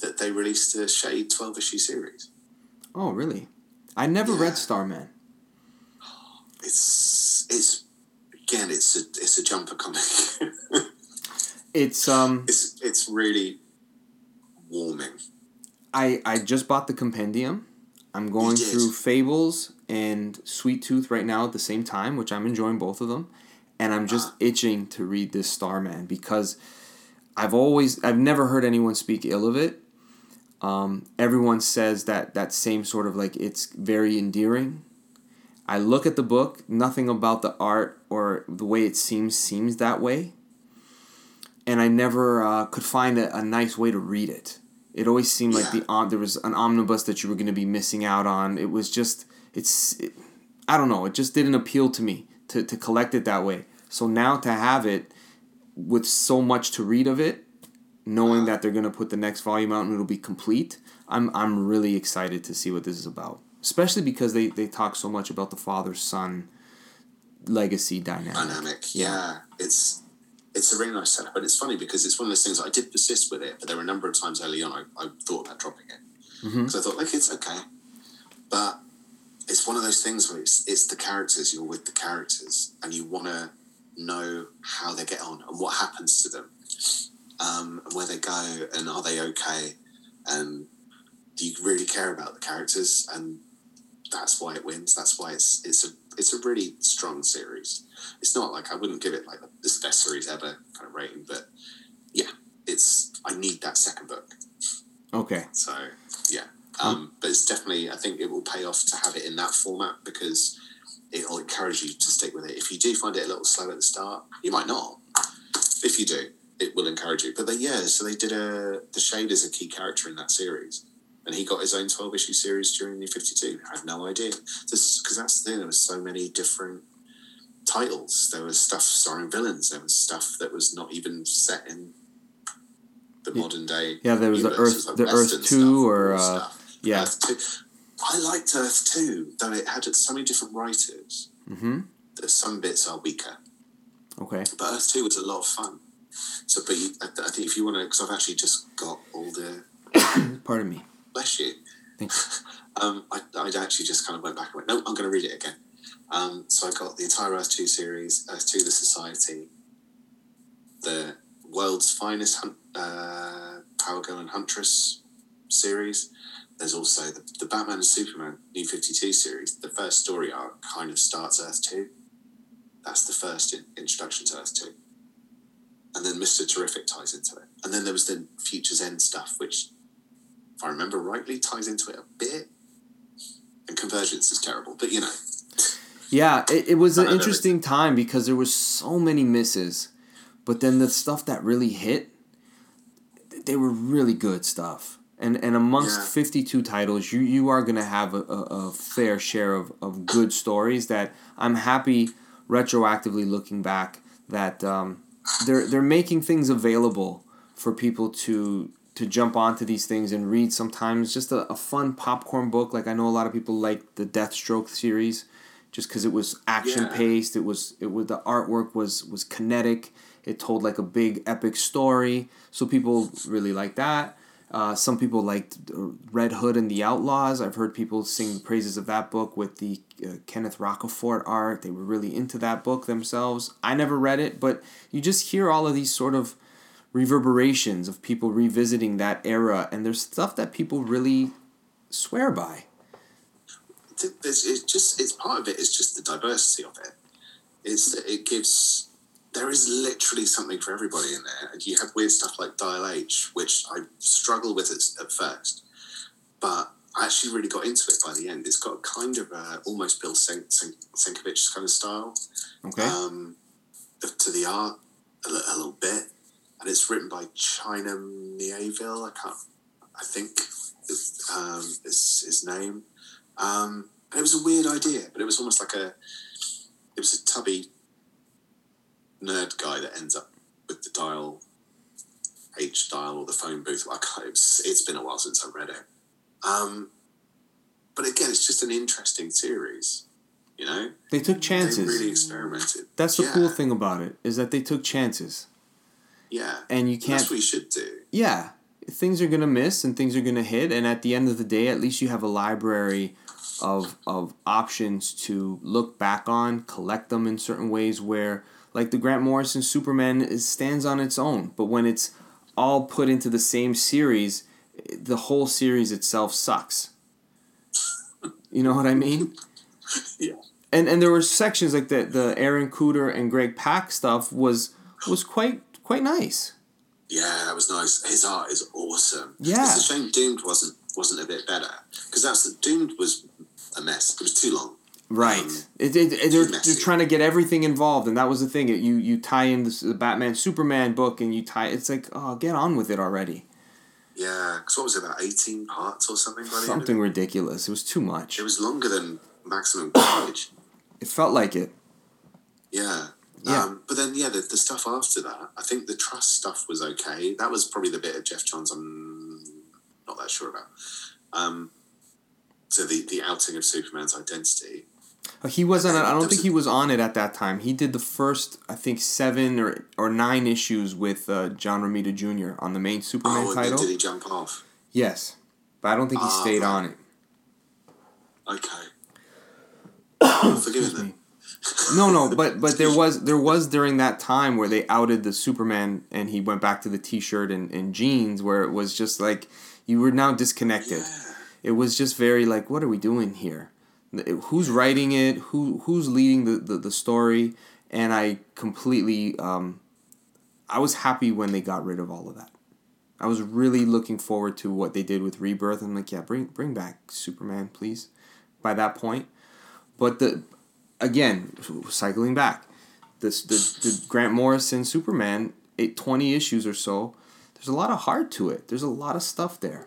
that they released a Shade twelve issue series. Oh, really? I never Yeah. read Starman. It's it's again it's a it's a jumper comic. It's um it's it's really warming. I I just bought the compendium. I'm going through Fables and Sweet Tooth right now at the same time, which I'm enjoying both of them, and I'm just Uh-huh. itching to read this Starman because I've always I've never heard anyone speak ill of it. Um, everyone says that that same sort of like it's very endearing. I look at the book, nothing about the art or the way it seems seems that way, and I never uh, could find a, a nice way to read it. It always seemed like the om- there was an omnibus that you were going to be missing out on. It was just it's it, I don't know. It just didn't appeal to me to to collect it that way. So now to have it with so much to read of it, knowing that they're going to put the next volume out and it'll be complete, I'm I'm really excited to see what this is about. Especially because they they talk so much about the father son legacy dynamic. Dynamic. Yeah. It's it's a really nice setup, and it's funny because it's one of those things I did persist with it, but there were a number of times early on I, I thought about dropping it Mm-hmm. because I thought like it's okay, but it's one of those things where it's it's the characters you're with the characters, and you want to know how they get on and what happens to them, um, and where they go, and are they okay, and do you really care about the characters, and that's why it wins. That's why it's it's a it's a really strong series. It's not like I wouldn't give it like the best series ever kind of rating, but yeah, it's I need that second book. Okay. So yeah, um, but it's definitely I think it will pay off to have it in that format because it'll encourage you to stick with it. If you do find it a little slow at the start, you might not. If you do, it will encourage you. But they, yeah, so they did a the Shade is a key character in that series, and he got his own twelve issue series during the Fifty Two. I had no idea because that's the thing. There was so many different titles. There was stuff starring villains. There was stuff that was not even set in the Yeah. modern day. Yeah, there was the Earth, like the Western Earth Two, stuff, or war uh, stuff. yeah. Earth 2. I liked Earth 2, though it had so many different writers. Mm-hmm. That some bits are weaker. Okay. But Earth 2 was a lot of fun. So, but you, I, I think if you want to, because I've actually just got all the, Pardon me. Bless you. Um, I, I actually just kind of went back and went, no, I'm going to read it again. Um, so I got the entire Earth 2 series, Earth 2 The Society, the world's finest hunt, uh, Power Girl and Huntress series. There's also the, the Batman and Superman New 52 series. The first story arc kind of starts Earth 2. That's the first in, introduction to Earth 2. And then Mr. Terrific ties into it. And then there was the Future's End stuff, which, if I remember rightly, ties into it a bit. And Convergence is terrible, but you know. Yeah, it, it was an interesting time because there was so many misses, but then the stuff that really hit, they were really good stuff. And and amongst Yeah. fifty two titles, you you are gonna have a, a, a fair share of, of good stories that I'm happy retroactively looking back that um, they're they're making things available for people to to jump onto these things and read sometimes. Just a, a fun popcorn book. Like i know a lot of people like the deathstroke series just because it was action Yeah. paced. It was it was the artwork was was kinetic. It told like a big epic story. So people really like that. Uh, some people liked uh, red hood and the outlaws. I've heard people sing the praises of that book with the uh, kenneth rocafort art. They were really into that book themselves. I never read it but you just hear all of these sort of reverberations of people revisiting that era and there's stuff that people really swear by it's just it's part of it. it is just the diversity of it. It's that it gives there is literally something for everybody in there. You have weird stuff like Dial H, which I struggle with at, at first, but I actually really got into it by the end. It's got kind of a, almost Bill Sen- Sen- kind of style okay um, to the art a, a little bit, and it's written by China Mieville. I can't, I think is, um, is his name. Um, and it was a weird idea, but it was almost like a, it was a tubby nerd guy that ends up with the dial, H dial or the phone booth. I can't, it's, it's been a while since I read it. Um, but again, it's just an interesting series, you know. they took They chances really experimented. that's the Yeah. cool thing about it is that they took chances Yeah, and you can't that's what you should do. yeah things are gonna miss and things are gonna hit and at the end of the day at least you have a library of of options to look back on collect them in certain ways where like the grant morrison superman is, stands on its own but when it's all put into the same series the whole series itself sucks you know what i mean Yeah. and and there were sections like the the Aaron Kuder and greg pak stuff was was quite quite nice Yeah, that was nice. His art is awesome. Yeah. it's a shame Doomed wasn't wasn't a bit better because that's the Doomed was a mess. It was too long. Right. Um, it, it, it- they're, they're trying to get everything involved, and that was the thing. It, you you tie in this, the Batman Superman book, and you tie. It's like, oh, get on with it already. Yeah, because what was it about eighteen parts or something? By the end Something ridiculous. It was too much. it? was longer than Maximum Carnage. It felt like it. Yeah. Yeah. Um, but then, yeah, the, the stuff after that, I think the trust stuff was okay. That was probably the bit of Geoff Johns I'm not that sure about. Um, so the, the outing of Superman's identity. Uh, He wasn't. I don't think he was on it at that time. He did the first, I think, seven or, or nine issues with uh, John Romita Jr. on the main Superman Oh, title. did he jump off? Yes, but I don't think he Ah, stayed right. on it. Okay. Oh, Forgive me. No, no, but but there was there was during that time where they outed the Superman and he went back to the T-shirt and, and jeans where it was just like you were now disconnected. Yeah. It was just very like, what are we doing here? Who's writing it? Who who's leading the, the, the story? And I completely, um, I was happy when they got rid of all of that. I was really looking forward to what they did with Rebirth. I'm like, yeah, bring bring back Superman, please. By that point, but the again, cycling back, this the, the Grant Morrison Superman, eight, 20 issues or so. There's a lot of heart to it. There's a lot of stuff there.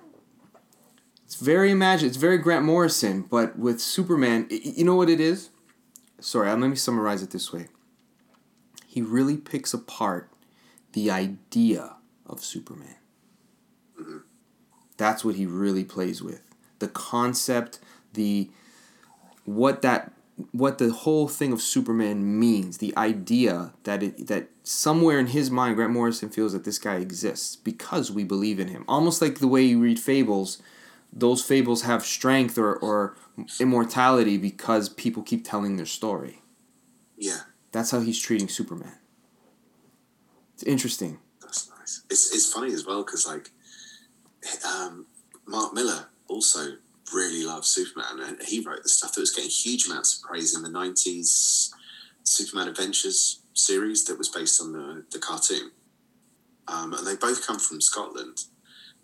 It's very imagine. It's very Grant Morrison, but with Superman, you know what it is. Sorry, let me summarize it this way. He really picks apart the idea of Superman. Mm-hmm. That's what he really plays with. The concept, the what that what the whole thing of Superman means, the idea that it that somewhere in his mind Grant Morrison feels that this guy exists because we believe in him. Almost like the way you read fables, those fables have strength or, or immortality because people keep telling their story. Yeah, That's how he's treating Superman. It's interesting. that's nice. It's it's funny as well because like, um, Mark Millar also really loved Superman, and he wrote the stuff that was getting huge amounts of praise in the '90s Superman Adventures series that was based on the the cartoon. Um, and they both come from Scotland,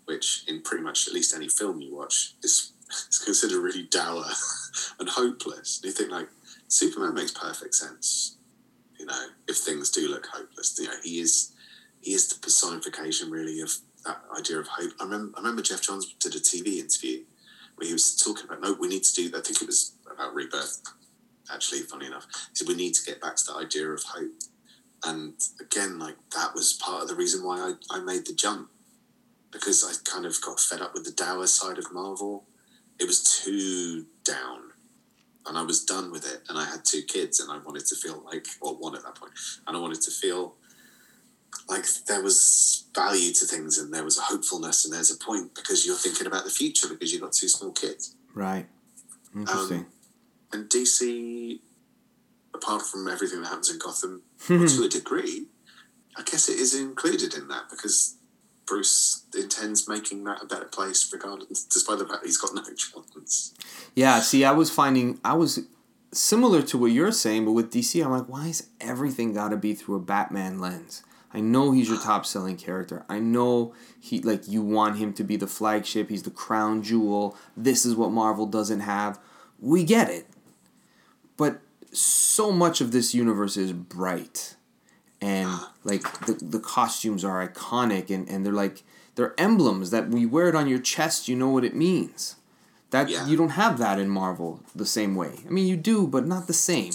which in pretty much at least any film you watch is is considered really dour and hopeless. And you think like Superman makes perfect sense. You know, if things do look hopeless, you know he is he is the personification really of that idea of hope. I remember I remember Geoff Johns did a TV interview where he was talking about no, we need to do. I think it was about rebirth. Actually, funny enough, he said we need to get back to the idea of hope. And again, like that was part of the reason why I, I made the jump because I kind of got fed up with the dour side of Marvel. It was too down, and I was done with it. And I had two kids, and I wanted to feel like, well, one at that point, and I wanted to feel like there was value to things, and there was a hopefulness, and there's a point because you're thinking about the future because you've got two small kids. Right. Interesting. Um, and DC, apart from everything that happens in Gotham, to a degree, I guess it is included in that because Bruce intends making that a better place, regardless, despite the fact he's got no chance. Yeah, see, I was finding I was similar to what you're saying, but with DC, I'm like, why is everything got to be through a Batman lens? I know he's your top selling character. I know he like you want him to be the flagship. He's the crown jewel. This is what Marvel doesn't have. We get it, but so much of this universe is bright, and like the the costumes are iconic, and and they're like they're emblems that we wear it on your chest. You know what it means. That Yeah. you don't have that in Marvel the same way. I mean, you do, but not the same.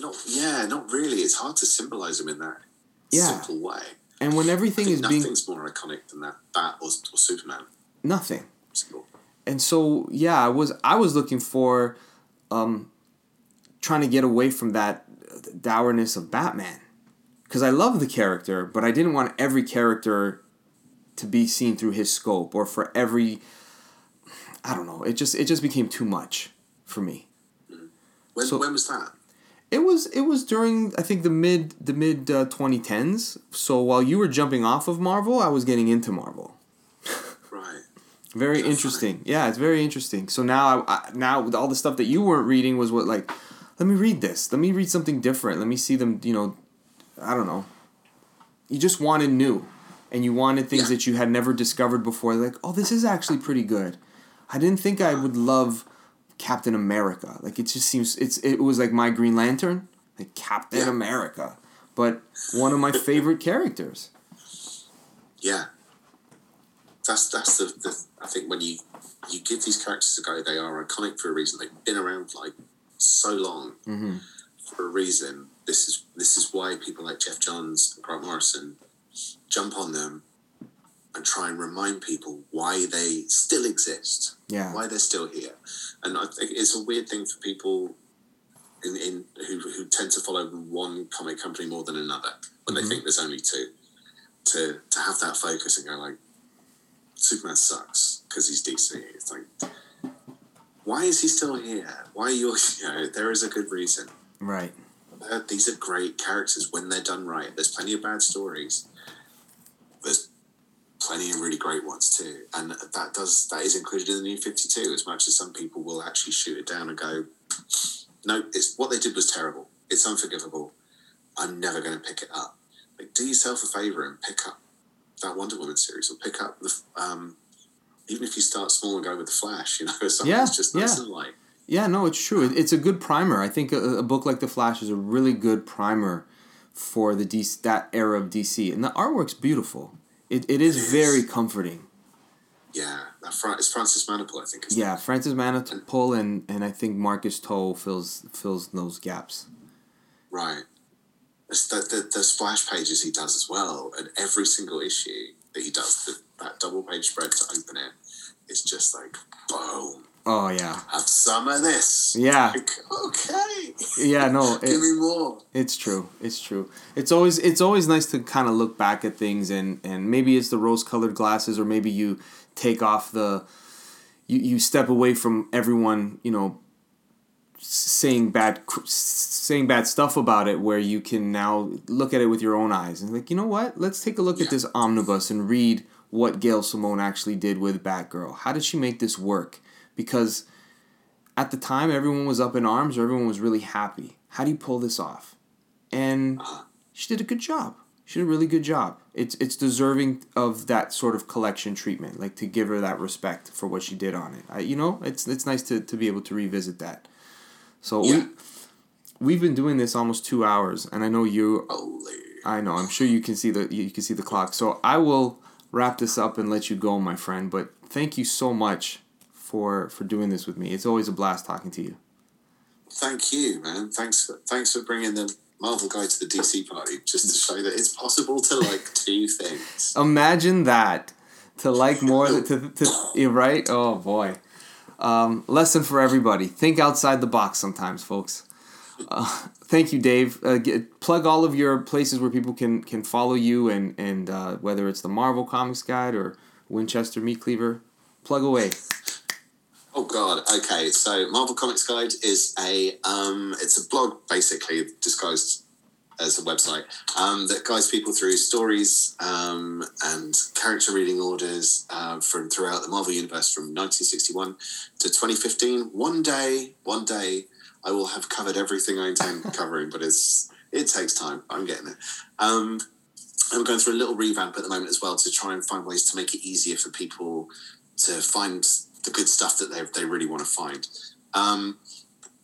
Not, yeah, not really. It's hard to symbolize him in that Yeah. simple way. And when everything is being nothing's more iconic than that Bat or, or Superman nothing, and so yeah, I was I was looking for, um, trying to get away from that dourness of Batman, because I love the character, but I didn't want every character to be seen through his scope or for every. I don't know. It just it just became too much for me. When, So- when was that? It was it was during I think the mid the mid uh twenty tens. so while you were jumping off of Marvel, I was getting into Marvel. Right. Very That's interesting. Yeah, it's very interesting. So now I, I now with all the stuff that you weren't reading was what like, let me read this. Let me read something different. Let me see them. You know, I don't know. You just wanted new, and you wanted things Yeah. that you had never discovered before. Like, oh, this is actually pretty good. I didn't think I would love Captain America. Like it just seems it's it was like my Green Lantern, like Captain Yeah. America, but one of my favorite characters. Yeah. That's that's the, the I think when you you give these characters a go, they are iconic for a reason. They've been around like so long Mm-hmm. for a reason. This is this is why people like Geoff Johns and Grant Morrison jump on them and try and remind people why they still exist, Yeah. why they're still here. And I think it's a weird thing for people in, in who, who tend to follow one comic company more than another when Mhm. they think there's only two. To to have that focus and go like, Superman sucks because he's DC. It's like, why is he still here? Why are you? You know, there is a good reason. Right. Uh, these are great characters when they're done right. There's plenty of bad stories. There's plenty of really great ones too, and that does that is included in the new Fifty Two. As much as some people will actually shoot it down and go, "No, it's what they did was terrible. It's unforgivable. I'm never going to pick it up." Like, do yourself a favor and pick up that Wonder Woman series, or pick up the um, even if you start small and go with the Flash. You know, something Yeah, that's just nice yeah. and light. Yeah, no, it's true. It's a good primer. I think a, a book like The Flash is a really good primer for the DC, that era of DC, and the artwork's beautiful. It, it is very comforting. Yeah, that it's Francis Manapul, I think. Yeah, Francis Manapul and, and I think Marcus Toll fills fills those gaps. Right. It's the, the, the splash pages he does as well, and every single issue that he does, the, that double page spread to open it, is just like, boom, Oh yeah, have some of this. yeah, Like, okay, yeah. No, give me more. It's true. It's true. It's always it's always nice to kind of look back at things and and maybe it's the rose colored glasses or maybe you take off the you you step away from everyone you know saying bad saying bad stuff about it where you can now look at it with your own eyes and like you know what let's take a look Yeah. at this omnibus and read what Gail Simone actually did with Batgirl. How did she make this work? Because at the time everyone was up in arms or everyone was really happy. How do you pull this off? And she did a good job. She did a really good job. It's it's deserving of that sort of collection treatment, like to give her that respect for what she did on it. I, you know, it's it's nice to, to be able to revisit that. So Yeah. we we've been doing this almost two hours, and I know you. I know. I'm sure you can see the you can see the clock. So I will wrap this up and let you go, my friend. But thank you so much for for doing this with me. It's always a blast talking to you. Thank you, man. Thanks for thanks for bringing the Marvel guy to the DC party, just to show that it's possible to like two things. Imagine that to like more to, to, to right. Oh boy. Um, lesson for everybody: think outside the box sometimes, folks. Uh, thank you, Dave. Uh, get, plug all of your places where people can can follow you, and and uh, whether it's the Marvel Comics Guide or Winchester Meat Cleaver, plug away. Oh God. Okay. So Marvel Comics Guide is a um, it's a blog basically disguised as a website um, that guides people through stories um, and character reading orders uh, from throughout the Marvel universe from 1961 to 2015. One day, one day, I will have covered everything I intend covering, but it's it takes time. I'm getting it. Um, I'm going through a little revamp at the moment as well to try and find ways to make it easier for people to find the good stuff that they, they really want to find. Um,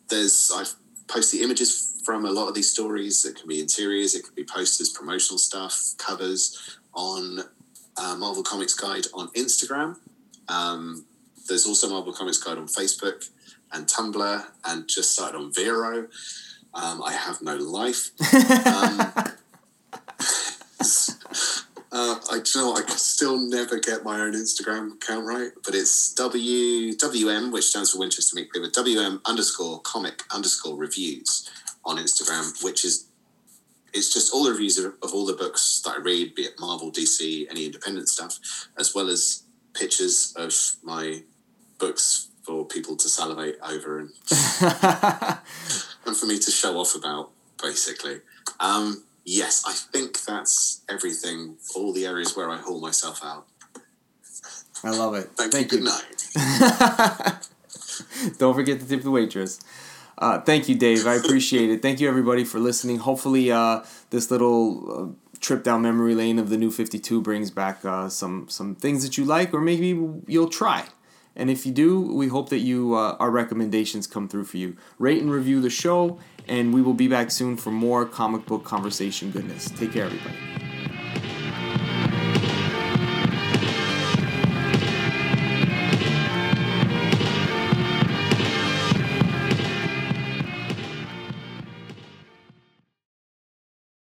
there's I post the images from a lot of these stories. It can be interiors, it can be posters, promotional stuff, covers on uh, Marvel Comics Guide on Instagram. Um, there's also Marvel Comics Guide on Facebook and Tumblr, and just started on Vero. Um, I have no life. Uh, I do you know I can still never get my own Instagram account right, but it's W WM, which stands for Winchester Meat Cleaver, WM underscore comic underscore reviews on Instagram, which is it's just all the reviews of, of all the books that I read, be it Marvel, DC, any independent stuff, as well as pictures of my books for people to salivate over and, and for me to show off about, basically. Um, yes, I think that's everything. All the areas where I haul myself out. I love it. Thank, Thank you. you. Good night. Don't forget to tip the waitress. Uh, thank you, Dave. I appreciate it. Thank you, everybody, for listening. Hopefully, uh, this little uh, trip down memory lane of the new 52 brings back uh, some, some things that you like, or maybe you'll try. And if you do, we hope that you uh, our recommendations come through for you. Rate and review the show, and we will be back soon for more comic book conversation goodness. Take care, everybody.